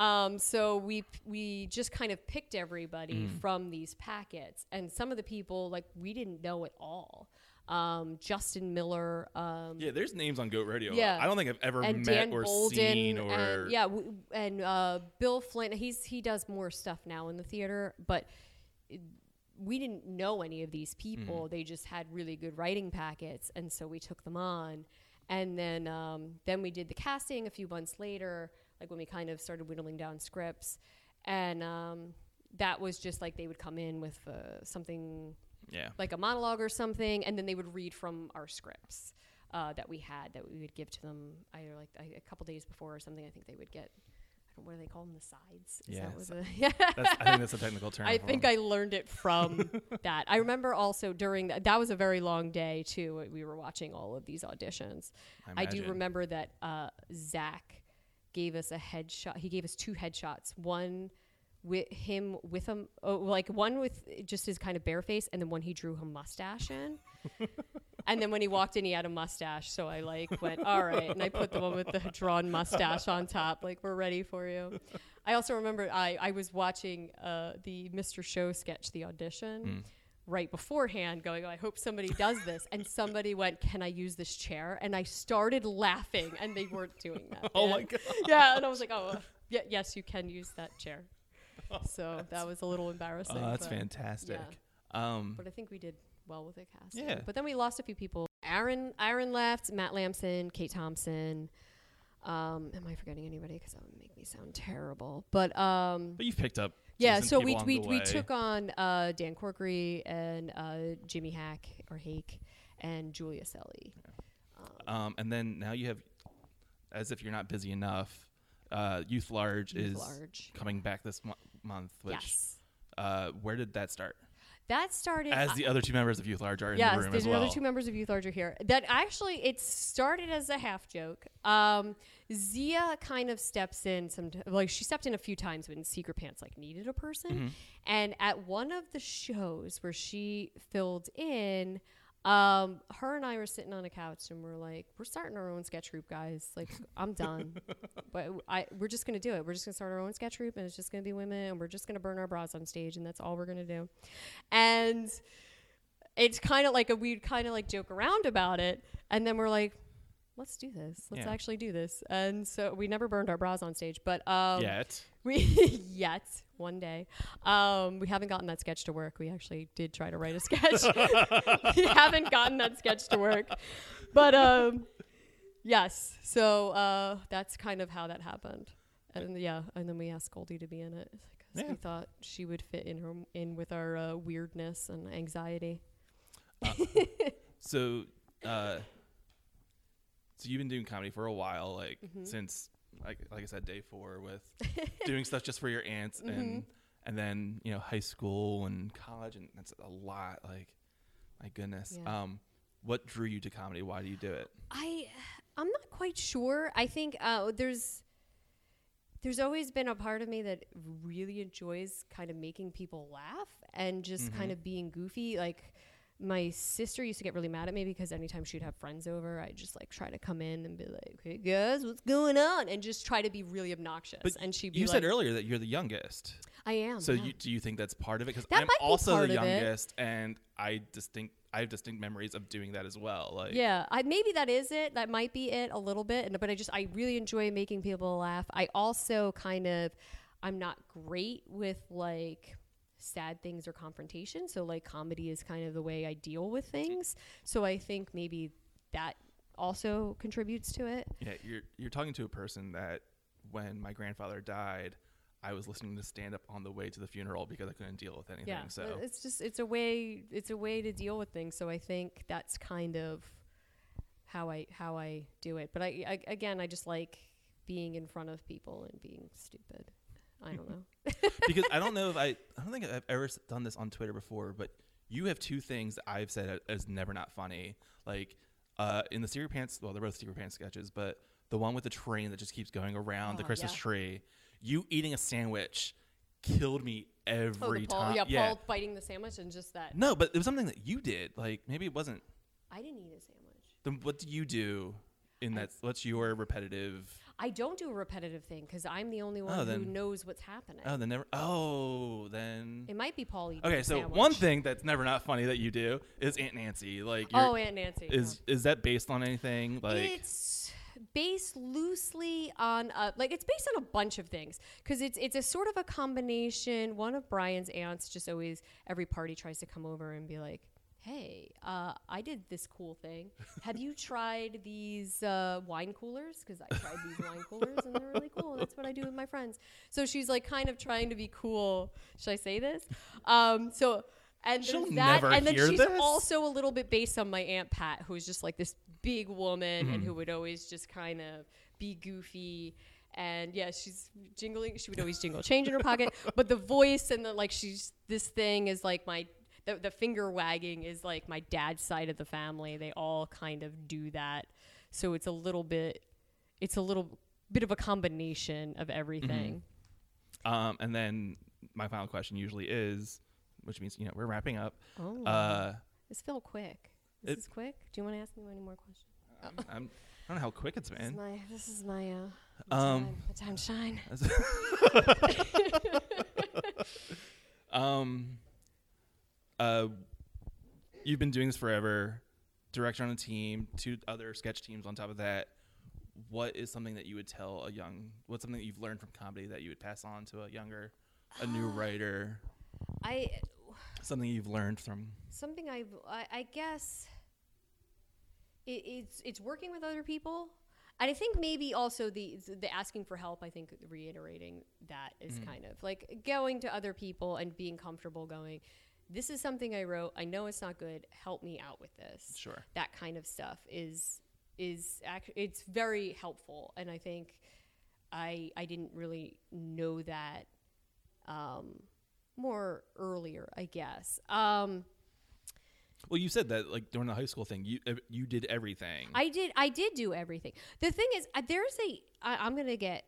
Um, so we we just kind of picked everybody from these packets, and some of the people like we didn't know at all. Um, Justin Miller, um,
Yeah, there's names on Goat Rodeo.
Yeah.
I don't think I've ever
and
met
Dan
or
Bolden,
seen or
and, yeah, w- and uh, Bill Flynn. He's he does more stuff now in the theater, but it- we didn't know any of these people.
Mm-hmm.
They just had really good writing packets, and so we took them on. And then um, then we did the casting a few months later, like when we kind of started whittling down scripts, and um, that was just like they would come in with uh, something
yeah.
like a monologue or something, and then they would read from our scripts uh, that we had that we would give to them either like a, a couple days before or something. I think they would get don't what do they call them? The sides. Is
Yeah,
that the, [LAUGHS] yeah.
That's, I think that's a technical term.
I think
them.
I learned it from [LAUGHS] that. I remember also during that. That was a very long day too. We were watching all of these auditions. I, do remember that uh, Zach gave us a headshot. He gave us two headshots. One with him with him, oh, like one with just his kind of bare face, and then one he drew a mustache in. [LAUGHS] and then when he walked in, he had a mustache. So I like went, all right, and I put the one with the drawn mustache on top. Like we're ready for you. I also remember I I was watching uh, the Mr. Show sketch, the audition.
Mm.
Right beforehand, going, oh, I hope somebody does this. And somebody went, Can I use this chair? And I started laughing, and they weren't doing that. [LAUGHS]
Oh
Yeah.
my god.
Yeah, and I was like, Oh, uh, yeah, yes, you can use that chair. So [LAUGHS] that was a little embarrassing.
Oh, that's
but-
fantastic.
yeah.
Um,
but I think we did well with the casting.
Yeah.
But then we lost a few people. Aaron, Aaron left. Matt Lamson, Kate Thompson. Um, am I forgetting anybody? Because that would make me sound terrible. But um,
but you've picked up.
Yeah. So we we, we took on uh, Dan Corkery and uh, Jimmy Hack or Hake and Julia Selly.
Um, and then now you have, as if you're not busy enough, uh, Youth Large
Youth
is
Large.
coming back this mo- month. Which,
yes.
uh, where did that start?
That started
As the other two members of Youth Large are in the room as well.
another two members of Youth Large are here. That actually, it started as a half joke. Um, Zia kind of steps in some, like she stepped in a few times when Secret Pants like needed a person,
Mm-hmm.
and at one of the shows where she filled in. Um, her and I were sitting on a couch and we're like, we're starting our own sketch group, guys. Like, I'm done, [LAUGHS] but I we're just gonna do it. We're just gonna start our own sketch group, and it's just gonna be women, and we're just gonna burn our bras on stage, and that's all we're gonna do. And it's kind of like a we'd kind of like joke around about it and then we're like let's do this. Let's
Yeah.
actually do this. And so we never burned our bras on stage but um
Yet.
we [LAUGHS] yet one day. Um we haven't gotten that sketch to work. We actually did try to write a sketch. [LAUGHS] We haven't gotten that sketch to work. But um yes. So uh that's kind of how that happened. And yeah and then we asked goldie to be in it 'cause
Yeah.
we thought she would fit in her in with our uh, weirdness and anxiety. [LAUGHS]
So, uh, so you've been doing comedy for a while, like
Mm-hmm.
since, like, like I said, day four with [LAUGHS] doing stuff just for your aunts,
Mm-hmm.
and and then you know high school and college, and that's a lot. Like, my goodness.
Yeah.
Um, what drew you to comedy? Why do you do it?
I I'm not quite sure. I think uh, there's there's always been a part of me that really enjoys kind of making people laugh and just kind of being goofy. Like my sister used to get really mad at me because anytime she'd have friends over, I'd just like try to come in and be like, "Hey guys, what's going on?" and just try to be really obnoxious.
But
and she'd be
you
like,
said earlier that you're the youngest.
"I am."
So
yeah.
you, do you think that's part of it? Because I'm also the
it.
youngest, and I distinct I have distinct memories of doing that as well. Like,
Yeah, I, maybe that is it. That might be it a little bit. and- But I just I really enjoy making people laugh. I also kind of I'm not great with like sad things or confrontation. So like comedy is kind of the way I deal with things. So I think maybe that also contributes to it.
Yeah, you're you're talking to a person that when my grandfather died, I was listening to stand up on the way to the funeral because I couldn't deal with anything.
Yeah.
So
it's just it's a way it's a way to deal with things. So I think that's kind of how I how I do it. But I, I again I just like being in front of people and being stupid. I don't know. [LAUGHS]
because I don't know if I I don't think I've ever done this on Twitter before, but you have two things that I've said as never not funny. Like uh, in the Secret Pants, well, they're both Secret Pants sketches, but the one with the train that just keeps going around the
Oh,
Christmas
yeah.
tree, you eating a sandwich killed me every
oh, the Paul,
time.
yeah, Paul biting the sandwich and just that.
No, but it was something that you did. Like maybe it wasn't.
I didn't eat a sandwich.
Then what do you do in that? What's your repetitive?
I don't do a repetitive thing because I'm the only one
Oh,
who knows what's happening.
Oh, then never. Oh, then.
it might be Paul
Okay, so
sandwich.
one thing that's never not funny that you do is Aunt Nancy. Like,
Oh, Aunt Nancy.
is is that based on anything? Like,
it's based loosely on uh, like it's based on a bunch of things because it's it's a sort of a combination. One of Brian's aunts just always every party tries to come over and be like. Hey, uh, I did this cool thing. Have you tried these uh, wine coolers? Because I tried these wine coolers and they're really cool. That's what I do with my friends. So she's like kind of trying to be cool. Should I say this? Um, so and
She'll
that, and then she's
this.
also a little bit based on my aunt Pat, who is just like this big woman
Mm-hmm.
and who would always just kind of be goofy And yeah, she's jingling. She would always jingle change in her pocket. [LAUGHS] But the voice and the like, she's this thing is like my the, the finger wagging is like my dad's side of the family. They all kind of do that. So it's a little bit, it's a little bit of a combination of everything.
Um, and then my final question usually is, which means you know we're wrapping up.
Oh,
Uh,
this felt quick. This
it-
is quick. Do you want to ask me any more questions?
I'm, I don't know how quick it's
This is
been.
my this is my uh
Um,
time, my time to shine. [LAUGHS] [LAUGHS]
um, uh, you've been doing this forever. Director on a team, two other sketch teams on top of that. What is something that you would tell a young? What's something that you've learned from comedy that you would pass on to a younger, a new writer?
I
Something you've learned from.
something I've I, I guess it, it's it's working with other people. And I think maybe also the the asking for help. I think reiterating that is kind of like going to other people and being comfortable. Going, this is something I wrote. I know it's not good. Help me out with this.
Sure.
That kind of stuff is is act- it's very helpful. And I think I I didn't really know that um, more earlier. I guess. Um,
Well, you said that like during the high school thing, you uh, you did everything.
I did. I did do everything. The thing is, uh, there's a. I, I'm gonna get.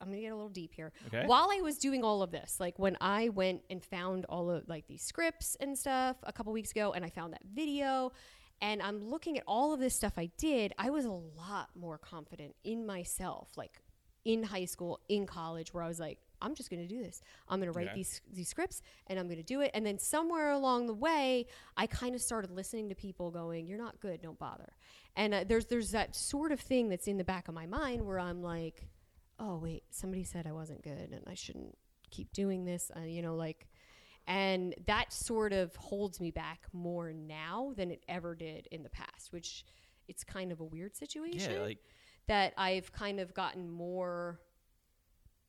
I'm gonna get a little deep here.
Okay.
While I was doing all of this, like when I went and found all of like these scripts and stuff a couple weeks ago, and I found that video, and I'm looking at all of this stuff I did, I was a lot more confident in myself, like in high school, in college, where I was like, I'm just gonna do this. I'm gonna write
Okay.
these these scripts, and I'm gonna do it. And then somewhere along the way, I kind of started listening to people going, "You're not good. Don't bother." And uh, there's there's that sort of thing that's in the back of my mind where I'm like, "Oh wait, somebody said I wasn't good, and I shouldn't keep doing this." Uh, you know, like, and that sort of holds me back more now than it ever did in the past, which it's kind of a weird situation
yeah, like
that I've kind of gotten more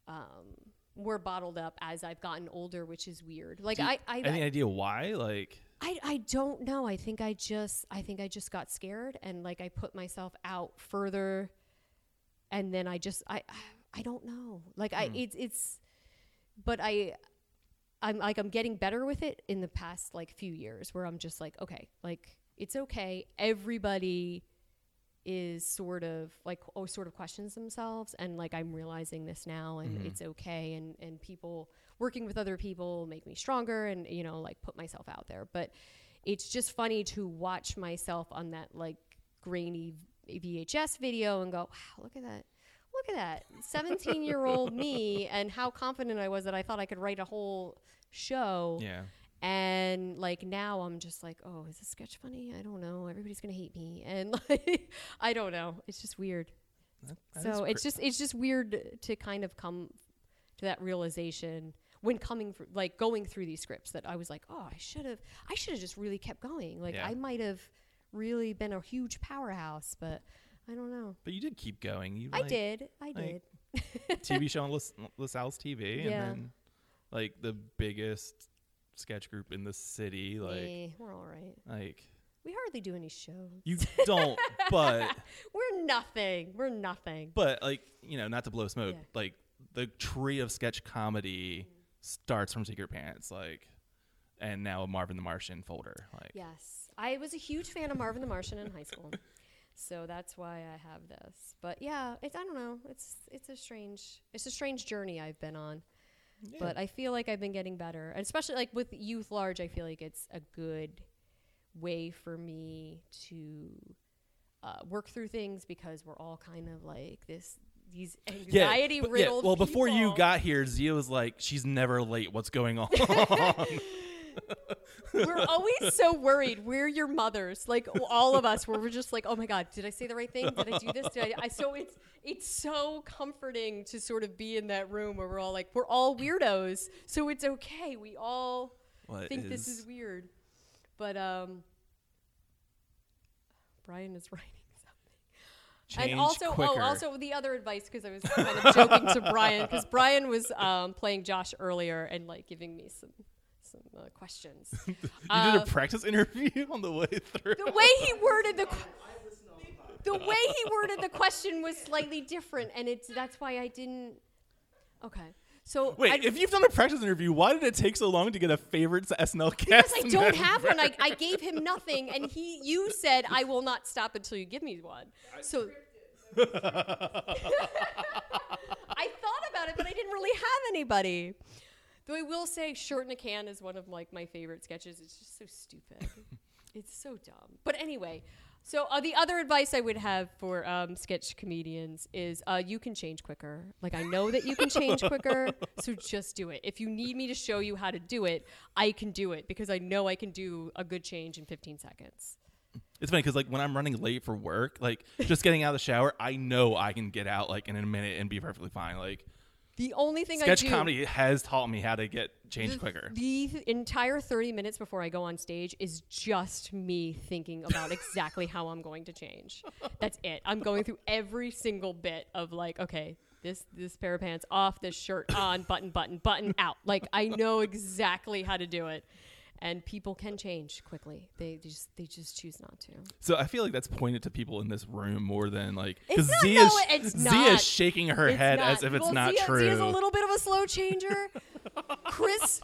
um more bottled up as I've gotten older, which is weird. Like I I,
any
I
idea why? Like
I I don't know. I think I just I think I just got scared and like I put myself out further and then I just I I don't know. Like I hmm. it's it's but I I'm like I'm getting better with it in the past like few years where I'm just like okay, like it's okay. Everybody is sort of like oh sort of questions themselves and like I'm realizing this now and mm-hmm. it's okay and and people working with other people make me stronger and you know like put myself out there but it's just funny to watch myself on that like grainy VHS video and go wow look at that look at that 17 year old me and how confident I was that I thought I could write a whole show
yeah.
and like now I'm just like, oh, is this sketch funny? I don't know. Everybody's gonna hate me, and [LAUGHS] like I don't know. It's just weird.
That- that
so it's just it's just weird to kind of come to that realization when coming fr- like going through these scripts that I was like, oh, I should have I should have just really kept going. Like
Yeah.
I might have really been a huge powerhouse, but I don't know.
But you did keep going. You
I
like,
did. I
like,
did.
TV [LAUGHS] show on Las- LaSalle's TV, and then like the biggest sketch group in the city. Like,
Eh, we're all right.
like
We hardly do any shows.
you [LAUGHS] don't, but [LAUGHS]
We're nothing. We're nothing.
but like you know, not to blow smoke.
Yeah.
Like the tree of sketch comedy starts from Secret Pants, like, and now Marvin the Martian folder. Like,
Yes. I was a huge fan of Marvin the Martian in high school. So that's why I have this. But yeah, it's I don't know. It's it's a strange it's a strange journey I've been on. But I feel like I've been getting better. And especially like with youth large, I feel like it's a good way for me to uh, work through things because we're all kind of like this these anxiety
but-
riddled
well, before you got here, Zia was like, "She's never late. What's going [LAUGHS] on?" [LAUGHS]
we're always so worried. We're your mothers, like all of us. Where we're just like, oh my god, did I say the right thing? Did I do this? Did I? I so it's it's so comforting to sort of be in that room where we're all like, we're all weirdos, so it's okay. We all think this is weird, but um, Brian is [LAUGHS] writing something.
Change
and also,
quicker.
oh, also the other advice because I was kind of joking to Brian because Brian was um, playing Josh earlier and like giving me some some uh, questions. [LAUGHS]
you
Uh,
did a practice interview [LAUGHS] on the way through.
the way he worded the. qu- the way he worded the question was slightly different, and it's that's why I didn't. Okay, so
Wait,
I,
if you've done a practice interview, why did it take so long to get a favorite SNL cast?
because I don't
member?
have one, I, I [LAUGHS] gave him nothing, and he you said I will not stop until you give me one. So. I thought about it, but I didn't really have anybody. Though I will say, "Short in a Can" is one of like my favorite sketches. It's just so stupid. [LAUGHS] it's so dumb. But anyway, so uh, the other advice I would have for um, sketch comedians is uh, you can change quicker. Like I know that you can change quicker, [LAUGHS] so just do it. If you need me to show you how to do it, I can do it because I know I can do a good change in 15 seconds.
It's funny because like when I'm running late for work, like just getting out of the shower, I know I can get out like in a minute and be perfectly fine. Like
The only thing
sketch
I do,
comedy has taught me how to get changed
the,
quicker.
The entire 30 minutes before I go on stage is just me thinking about exactly how I'm going to change. That's it. I'm going through every single bit of like, okay, this this pair of pants off, this shirt on, button, button, button out. Like I know exactly how to do it. And people can change quickly. They just they just choose not to.
So I feel like that's pointed to people in this room more than like
It's
because
not- no, it's
Zia's
not.
shaking her
It's
head
not-
as if it's
well,
not
Zia,
true.
Zia's a little bit of a slow [LAUGHS] changer. Chris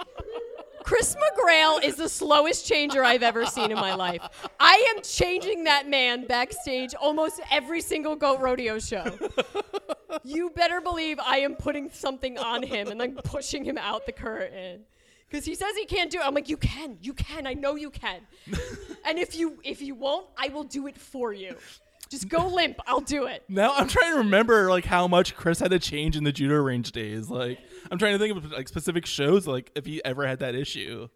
Chris McGrail is the slowest changer I've ever seen in my life. I am changing that man backstage almost every single goat rodeo show. You better believe I am putting something on him and then pushing him out the curtain. Because he says he can't do it. I'm like, you can, you can. I know you can. [LAUGHS] and if you if you won't, I will do it for you. Just go limp. I'll do it.
Now I'm trying to remember like how much Chris had to change in the judo range days. Like I'm trying to think of like specific shows like if he ever had that issue.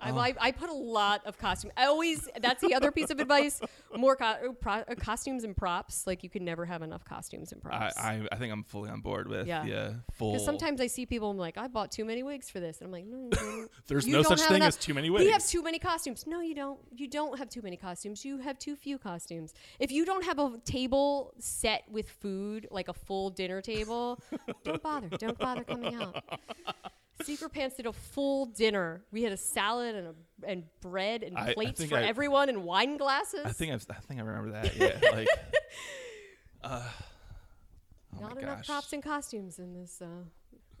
I, I, I put a lot of costume. I always that's the other piece of advice: [LAUGHS] more co- pro- uh, costumes and props. Like you can never have enough costumes and props.
I I think I'm fully on board with
Yeah.
yeah, full.
because sometimes I see people, I'm like, I bought too many wigs for this, and I'm like, [LAUGHS] no, no.
There's no such thing
enough-
as too many wigs.
We have too many costumes. No, you don't. You don't have too many costumes. You have too few costumes. If you don't have a table set with food, like a full dinner table, don't bother. Don't bother coming out. [LAUGHS] Secret Pants did a full dinner. We had a salad and a, and bread and
I- I
plates
think
for
I-
everyone and wine glasses.
I think I've, I think I remember that. [LAUGHS] Yeah, like. Uh, oh
Not enough
gosh.
props and costumes in this uh,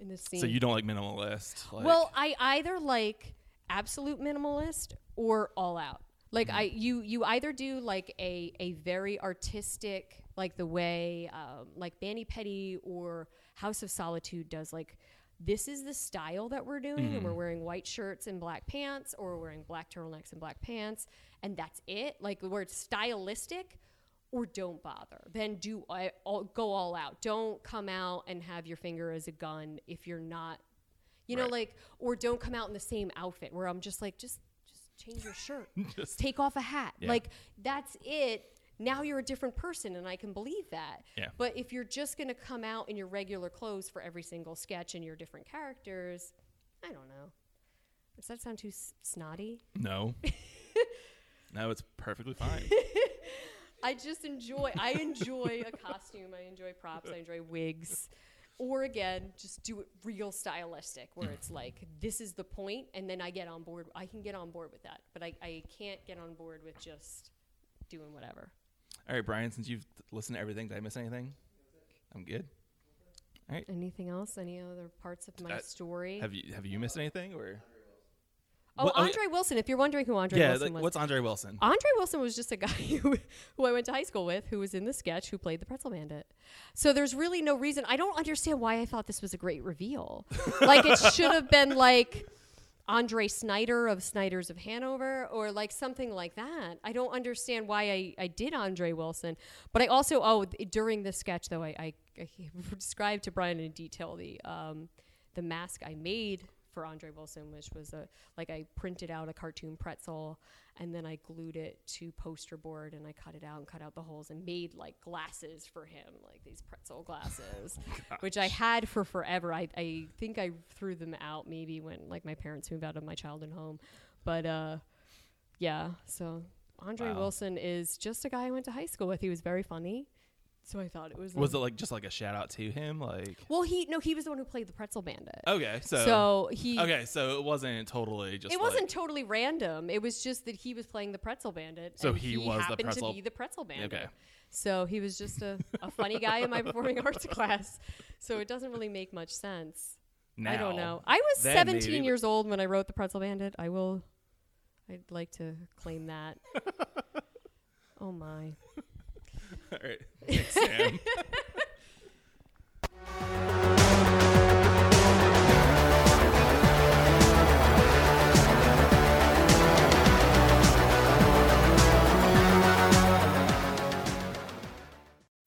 in this scene.
So you don't like minimalist? Like,
well, I either like absolute minimalist or all out. Like I, you, you either do like a a very artistic, like the way um, like Manny Petty or House of Solitude does. Like this is the style that we're doing, and we're mm. wearing white shirts and black pants, or we're wearing black turtlenecks and black pants, and that's it. Like where it's stylistic. Or don't bother. Then do I, all, go all out. Don't come out and have your finger as a gun if you're not you know, like, or don't come out in the same outfit where I'm just like, just, just change your shirt, [LAUGHS]
Just-
take off a hat.
Yeah.
Like, that's it. Now you're a different person, and I can believe that.
Yeah.
But if you're just gonna come out in your regular clothes for every single sketch and your different characters, I don't know. Does that sound too s- snotty?
no. [LAUGHS] no, it's perfectly fine. [LAUGHS]
I just enjoy. I enjoy a costume. I enjoy props. I enjoy wigs. Or again, just do it real stylistic, where it's mm. like this is the point, and then I get on board. I can get on board with that, but I, I can't get on board with just doing whatever.
All right, Brian. Since you've listened to everything, did I miss anything? I'm good. All right.
Anything else? Any other parts of my
Uh,
story?
Have you have you missed anything or?
oh,
what- oh, yeah.
Andre Wilson. If you're wondering who Andre
yeah,
Wilson
like,
was,
what's Andre Wilson?
Andre Wilson was just a guy [LAUGHS] who, who I went to high school with, who was in the sketch, who played the Pretzel Bandit. So there's really no reason. I don't understand why I thought this was a great reveal. like it [LAUGHS] should have been like Andre Snyder of Snyders of Hanover, or like something like that. I don't understand why I, I did Andre Wilson, but I also oh th- during the sketch though I, I, I [LAUGHS] described to Brian in detail the um, the mask I made for Andre Wilson, which was a like I printed out a cartoon pretzel and then I glued it to poster board and I cut it out and cut out the holes and made like glasses for him, like these pretzel glasses, [LAUGHS] which I had for forever. I, I think I threw them out maybe when like my parents moved out of my childhood home, but uh, yeah. So Andre
Wow.
Wilson is just a guy I went to high school with. He was very funny. So I thought it was.
Was it
um,
like just like a shout out to him? Like
Well, he no, he was the one who played the Pretzel Bandit.
okay, so,
so he.
okay, so it wasn't totally just.
It
like-
wasn't totally random. It was just that he was playing the Pretzel Bandit.
So
and
he was the
happened
pretzel-
to be the Pretzel Bandit.
Okay.
So he was just a, a funny guy in my performing [LAUGHS] arts class. So it doesn't really make much sense. I don't know. I was 17
maybe,
years old when I wrote the Pretzel Bandit. I will. I'd like to claim that. [LAUGHS] oh my.
All right, Thanks, Sam.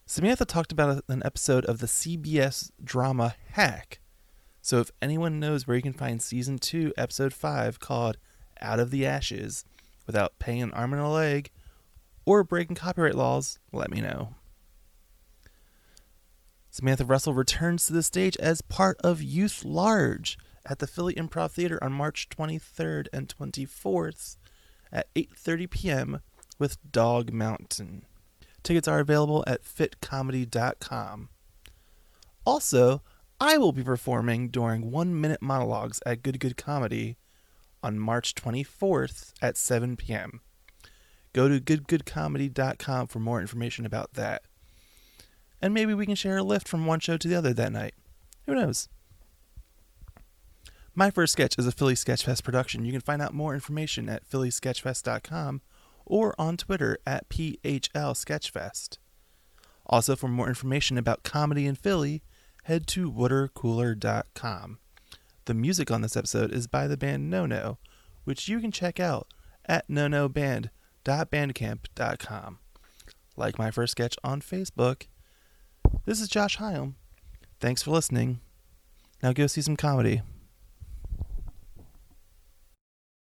Samantha talked about an episode of the CBS drama Hack. So if anyone knows where you can find season 2, episode 5 called Out of the Ashes without paying an arm and a leg or breaking copyright laws, let me know. Samantha Russell returns to the stage as part of Youth Large at the Philly Improv Theater on March 23rd and 24th at 8:30 p.m. with Dog Mountain. Tickets are available at phitcomedy.com. Also, I will be performing during 1-minute monologues at Good Good Comedy on March 24th at 7 p.m. Go to goodgoodcomedy.com for more information about that. And maybe we can share a lift from one show to the other that night. Who knows? My First Sketch is a Philly Sketchfest production. You can find out more information at phillysketchfest.com or on Twitter at PHL Sketchfest. Also, for more information about comedy in Philly, head to watercooler.com. The music on this episode is by the band No No, which you can check out at nonoband.bandcamp.com. Like my first sketch on Facebook. This is Josh Hyam. Thanks for listening. Now go see some comedy.